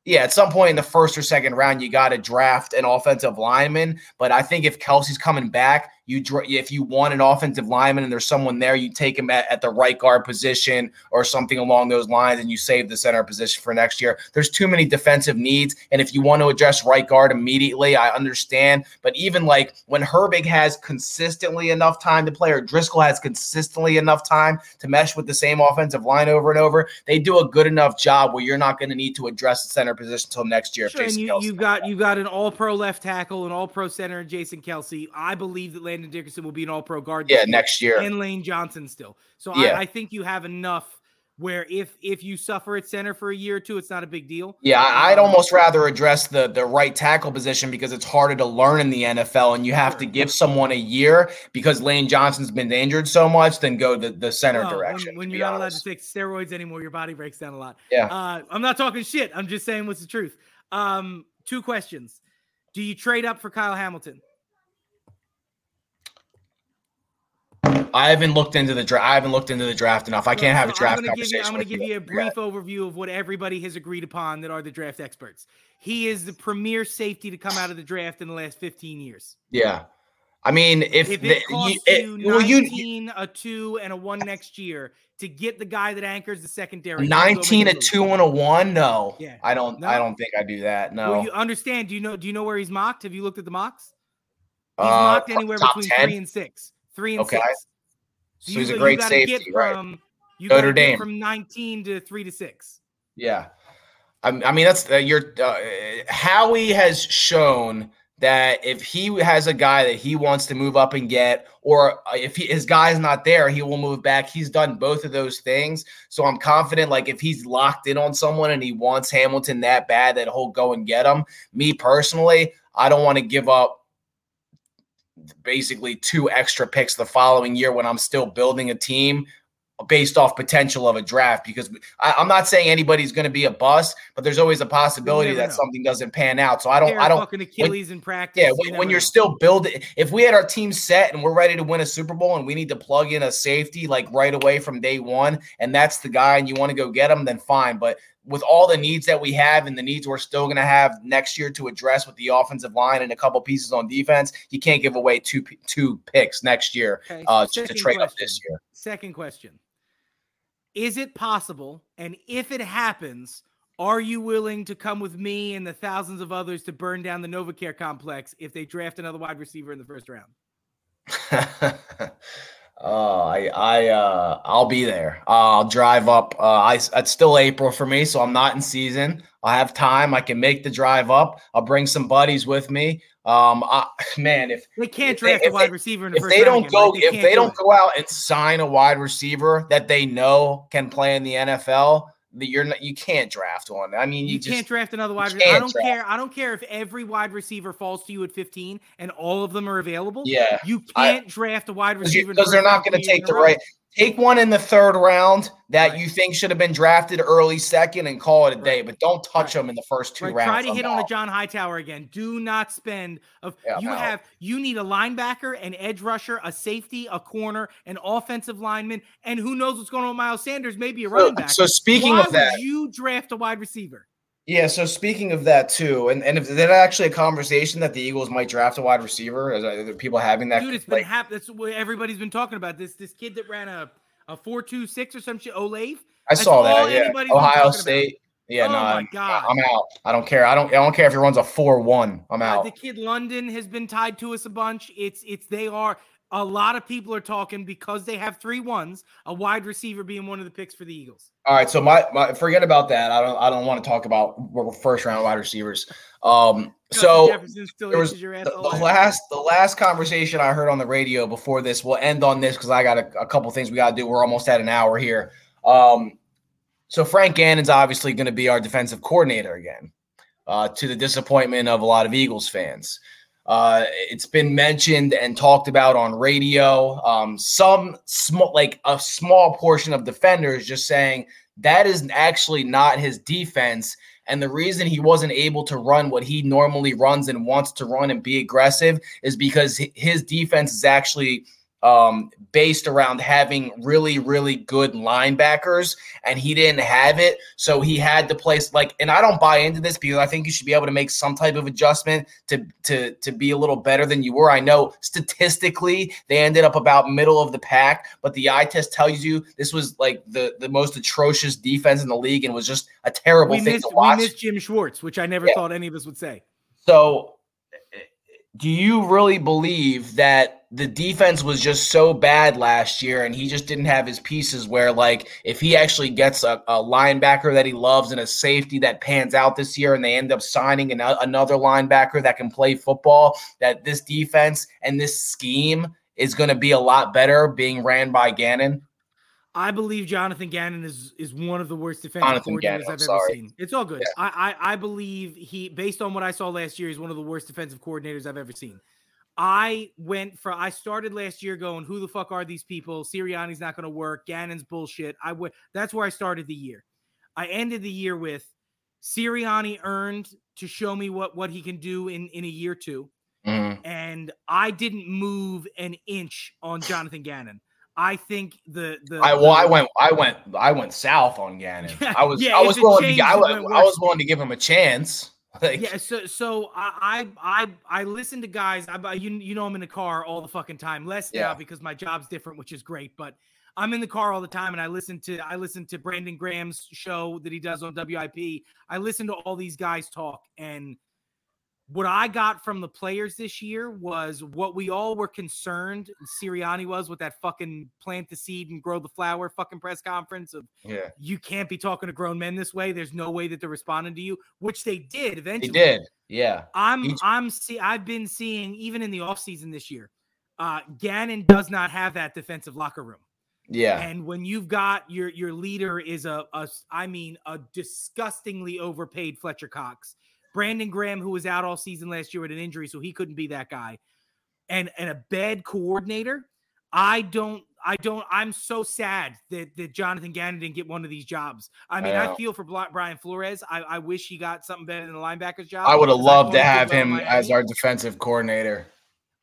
C: yeah, at some point in the first or second round, you got to draft an offensive lineman. But I think if Kelce's coming back, you if you want an offensive lineman and there's someone there, you take him at, at the right guard position or something along those lines, and you save the center position for next year. There's too many defensive needs, and if you want to address right guard immediately, I understand. But even like when Herbig has consistently enough time to play, or Driscoll has consistently enough time to mesh with the same offensive line over and over, they do a good enough job where you're not going to need to address the center position until next year.
D: Sure, and you, you got you got an All Pro left tackle, an All Pro center, Jason Kelce. I believe that Landon Dickerson will be an All Pro guard.
C: Yeah, next year,
D: and Lane Johnson still. So yeah. I, I think you have enough where if if you suffer at center for a year or two, it's not a big deal.
C: Yeah, I'd um, almost rather address the the right tackle position because it's harder to learn in the NFL, and you have to give someone a year because Lane Johnson's been injured so much. Then go the the center well, direction.
D: When, when you're not honest. allowed to take steroids anymore, your body breaks down a lot.
C: Yeah,
D: uh, I'm not talking shit. I'm just saying what's the truth. Um, two questions: Do you trade up for Kyle Hamilton?
C: I haven't looked into the draft. I haven't looked into the draft enough. I can't have a draft
D: I'm
C: conversation.
D: You, I'm going to give you a brief overview of what everybody has agreed upon that are the draft experts. He is the premier safety to come out of the draft in the last 15 years.
C: Yeah. I mean, if,
D: if it costs you, it, you 19, well, you, a two, and a one next year to get the guy that anchors the secondary,
C: 19, a two, and a one. No, yeah, I don't. No? I don't think I do that. No.
D: Well, you understand? Do you know? Do you know where he's mocked? Have you looked at the mocks? He's uh, mocked anywhere between 10? three and six. Three and okay. six.
C: So he's a
D: you- you
C: great safety,
D: get
C: right?
D: From, you
C: Notre Dame.
D: from 19 to three to six.
C: Yeah, I, I mean that's uh, your uh, Howie has shown that if he has a guy that he wants to move up and get, or uh, if he, his guy's not there, he will move back. He's done both of those things, so I'm confident. Like if he's locked in on someone and he wants Hamilton that bad, that he'll go and get him. Me personally, I don't want to give up basically two extra picks the following year when I'm still building a team based off potential of a draft because I, I'm not saying anybody's going to be a bust, but there's always a possibility that
D: know.
C: something doesn't pan out. So I don't,
D: Tear
C: I don't.
D: fucking Achilles in practice.
C: Yeah, when, when you're still building, if we had our team set and we're ready to win a Super Bowl and we need to plug in a safety like right away from day one, and that's the guy, and you want to go get him, then fine. But with all the needs that we have and the needs we're still going to have next year to address with the offensive line and a couple pieces on defense, you can't give away two two picks next year
D: Okay,
C: uh, just to trade up
D: question.
C: this year.
D: Second question. Is it possible? And if it happens, are you willing to come with me and the thousands of others to burn down the NovaCare complex if they draft another wide receiver in the first round? [laughs]
C: Oh, I, I, uh, I'll be there. Uh, I'll drive up. Uh, I, it's still April for me, so I'm not in season. I have time. I can make the drive up. I'll bring some buddies with me. Um, I, [sighs] man, if
D: They can't
C: If they-
D: draft a wide
C: they-
D: receiver in the
C: if
D: first
C: they don't
D: again,
C: go,
D: right?
C: if they
D: do
C: don't
D: it.
C: go out and sign a wide receiver that they know can play in the NFL, you're not, you can't draft one. I mean, you,
D: You,
C: just
D: can't draft another wide receiver. I don't
C: draft.
D: care. I don't care if every wide receiver falls to you at 15 and all of them are available.
C: yeah.
D: You can't draft a wide receiver
C: because they're not going to take the right. Take one in the third round that
D: Right.
C: you think should have been drafted early second and call it a day,
D: Right.
C: but don't touch
D: Right.
C: them in the first two rounds.
D: try to
C: I'm
D: hit on a. John Hightower again. Do not spend of
C: Yeah,
D: you
C: out.
D: have you need a linebacker, an edge rusher, a safety, a corner, an offensive lineman, and who knows what's going on with Miles Sanders, maybe a
C: So,
D: running back.
C: so speaking
D: Why
C: of that,
D: you draft a wide receiver?
C: Yeah. So speaking of that too, and and if is that actually a conversation that the Eagles might draft a wide receiver? Is are people having that?
D: Dude, it's been
C: like,
D: hap- That's what everybody's been talking about. This this kid that ran a a four two six or some shit. Olave.
C: I saw that. Yeah, Ohio
D: talking about.
C: State. Yeah,
D: Oh
C: no,
D: my
C: I'm,
D: God.
C: I'm out. I don't care. I don't. I don't care if he runs a four one. I'm
D: Uh,
C: out.
D: the kid London has been tied to us a bunch. It's it's they are a lot of people are talking because they have three ones, a wide receiver being one of the picks for the Eagles.
C: All right, so my, my forget about that. I don't I don't want to talk about first round wide receivers. Um, so
D: Jefferson still
C: there was
D: your
C: the, the last the last conversation I heard on the radio before this. We'll end on this because I got a, a couple things we got to do. We're almost at an hour here. Um, so Frank Gannon's obviously going to be our defensive coordinator again, uh, to the disappointment of a lot of Eagles fans. Uh, it's been mentioned and talked about on radio. Um, some small, like a small portion of defenders, just saying that is actually not his defense. And the reason he wasn't able to run what he normally runs and wants to run and be aggressive is because his defense is actually um, based around having really, really good linebackers, and he didn't have it. So he had to place like, and I don't buy into this because I think you should be able to make some type of adjustment to to to be a little better than you were. I know statistically they ended up about middle of the pack, but the eye test tells you this was like the the most atrocious defense in the league and was just a terrible
D: we
C: thing
D: missed
C: to
D: we missed Jim Schwartz, which I never
C: Yeah.
D: thought any of us would say.
C: So, do you really believe that the defense was just so bad last year and he just didn't have his pieces where, like, if he actually gets a, a linebacker that he loves and a safety that pans out this year and they end up signing an, another linebacker that can play football, that this defense and this scheme is going to be a lot better being ran by Gannon?
D: I believe Jonathan Gannon is is one of the worst defensive
C: Jonathan
D: coordinators
C: Gannon,
D: I've ever
C: sorry.
D: seen. It's all good.
C: Yeah.
D: I, I I believe he, based on what I saw last year, is one of the worst defensive coordinators I've ever seen. I went for I started last year going, who the fuck are these people? Sirianni's not going to work. Gannon's bullshit. I went. That's where I started the year. I ended the year with Sirianni earned to show me what what he can do in in a year two
C: Mhm.
D: and I didn't move an inch on Jonathan Gannon. I think the the
C: I well, I went, I went, I went south on Gannon. [laughs] I was,
D: yeah,
C: I was willing to, I,
D: it
C: wa-
D: went
C: I was willing to give him a chance. [laughs] Like,
D: yeah. So so I I I, listen to guys. I I- you you know I'm in the car all the fucking time. Less
C: Yeah.
D: now because my job's different, which is great. But I'm in the car all the time, and I listen to I listen to Brandon Graham's show that he does on WIP. I listen to all these guys talk, and what I got from the players this year was what we all were concerned Sirianni was with that fucking plant the seed and grow the flower fucking press conference of
C: Yeah.
D: you can't be talking to grown men this way. There's no way that they're responding to you, which they did eventually.
C: did. Yeah.
D: I'm
C: Each-
D: I'm see I've been seeing even in the offseason this year, uh Gannon does not have that defensive locker room.
C: Yeah.
D: And when you've got your your leader is a, a I mean a disgustingly overpaid Fletcher Cox, Brandon Graham who was out all season last year with an injury, so he couldn't be that guy, and and a bad coordinator. I don't. I don't. I'm so sad that that Jonathan Gannon didn't get one of these jobs. I mean, I,
C: know.
D: feel for Brian Flores. I, I wish he got something better than the linebacker's job.
C: I would have loved to have him as our defensive coordinator.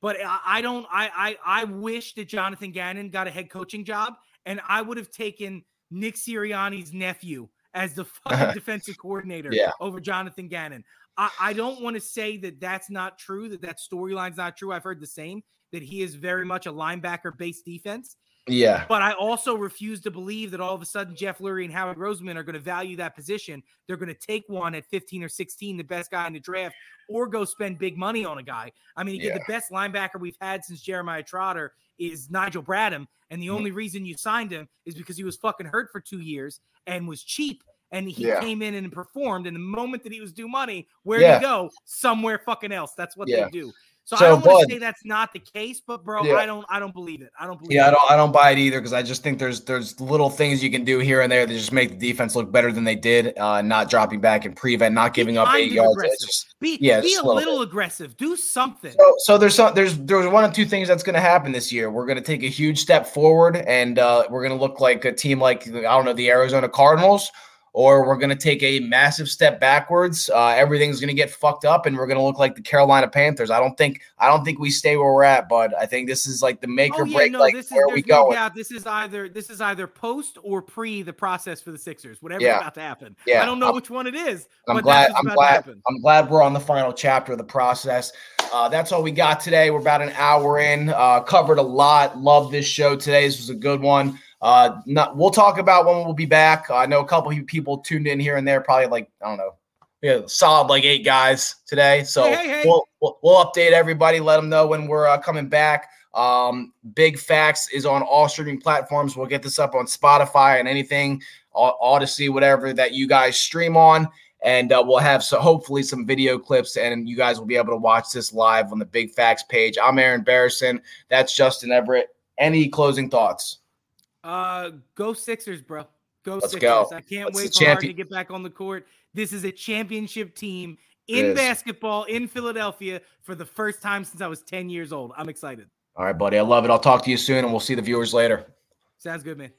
D: But I, I don't. I, I I wish that Jonathan Gannon got a head coaching job, and I would have taken Nick Sirianni's nephew as the [laughs] fucking defensive coordinator
C: Yeah.
D: over Jonathan Gannon. I, I don't want to say that that's not true. That that storyline's not true. I've heard the same. That he is very much a linebacker based defense.
C: Yeah.
D: But I also refuse to believe that all of a sudden Jeff Lurie and Howard Roseman are going to value that position. They're going to take one at 15 or 16, the best guy in the draft, or go spend big money on a guy. I mean, again,
C: Yeah.
D: the best linebacker we've had since Jeremiah Trotter is Nigel Bradham. And the
C: Mhm.
D: only reason you signed him is because he was fucking hurt for two years and was cheap. And he
C: Yeah.
D: came in and performed. And the moment that he was due money, where
C: Yeah.
D: he go? Somewhere fucking else. That's what
C: Yeah.
D: they do. So,
C: So,
D: I don't want to say that's not the case, but bro. I don't I don't believe it. I don't believe
C: Yeah, I don't I don't buy it either because I just think there's there's little things you can do here and there that just make the defense look better than they did. Uh, not dropping back and prevent, not giving up
D: kind
C: eight yards. just
D: Be,
C: Yeah,
D: be a
C: little
D: little aggressive. Do something.
C: So, so there's some, there's there's one of two things that's going to happen this year. We're going to take a huge step forward, and uh, we're going to look like a team like I don't know the Arizona Cardinals, or we're going to take a massive step backwards. Uh, everything's going to get fucked up, and we're going to look like the Carolina Panthers. I don't think I don't think we stay where we're at, bud. I think this is like the make
D: oh
C: or
D: yeah,
C: break.
D: no,
C: like
D: this is
C: where we
D: there's no. This is either this is either post or pre the process for the Sixers. Whatever's
C: Yeah.
D: about to happen.
C: Yeah,
D: I don't know
C: I'm-
D: which one it is.
C: I'm
D: but
C: glad. I'm glad. I'm glad we're on the final chapter of the process. Uh, that's all we got today. We're about an hour in. Uh, covered a lot. Love this show today. This was a good one. Uh, not, we'll talk about when we'll be back. I know a couple of people tuned in here and there. Probably like I don't know. Yeah, solid like eight guys today. So
D: Hey, hey, hey.
C: We'll, we'll we'll update everybody. Let them know when we're uh, coming back. Um, Big Facts is on all streaming platforms. We'll get this up on Spotify and anything, Odyssey, whatever that you guys stream on and uh, we'll have so hopefully some video clips and you guys will be able to watch this live on the big facts page i'm aaron barrison that's justin everett any closing thoughts
D: Uh, go Sixers, bro. Go
C: Let's
D: Sixers.
C: go.
D: I can't wait for Harden to get back on the court. This is a championship team in basketball in Philadelphia for the first time since I was 10 years old. I'm excited.
C: all right buddy i love it i'll talk to you soon and we'll see the viewers later
D: Sounds good, man.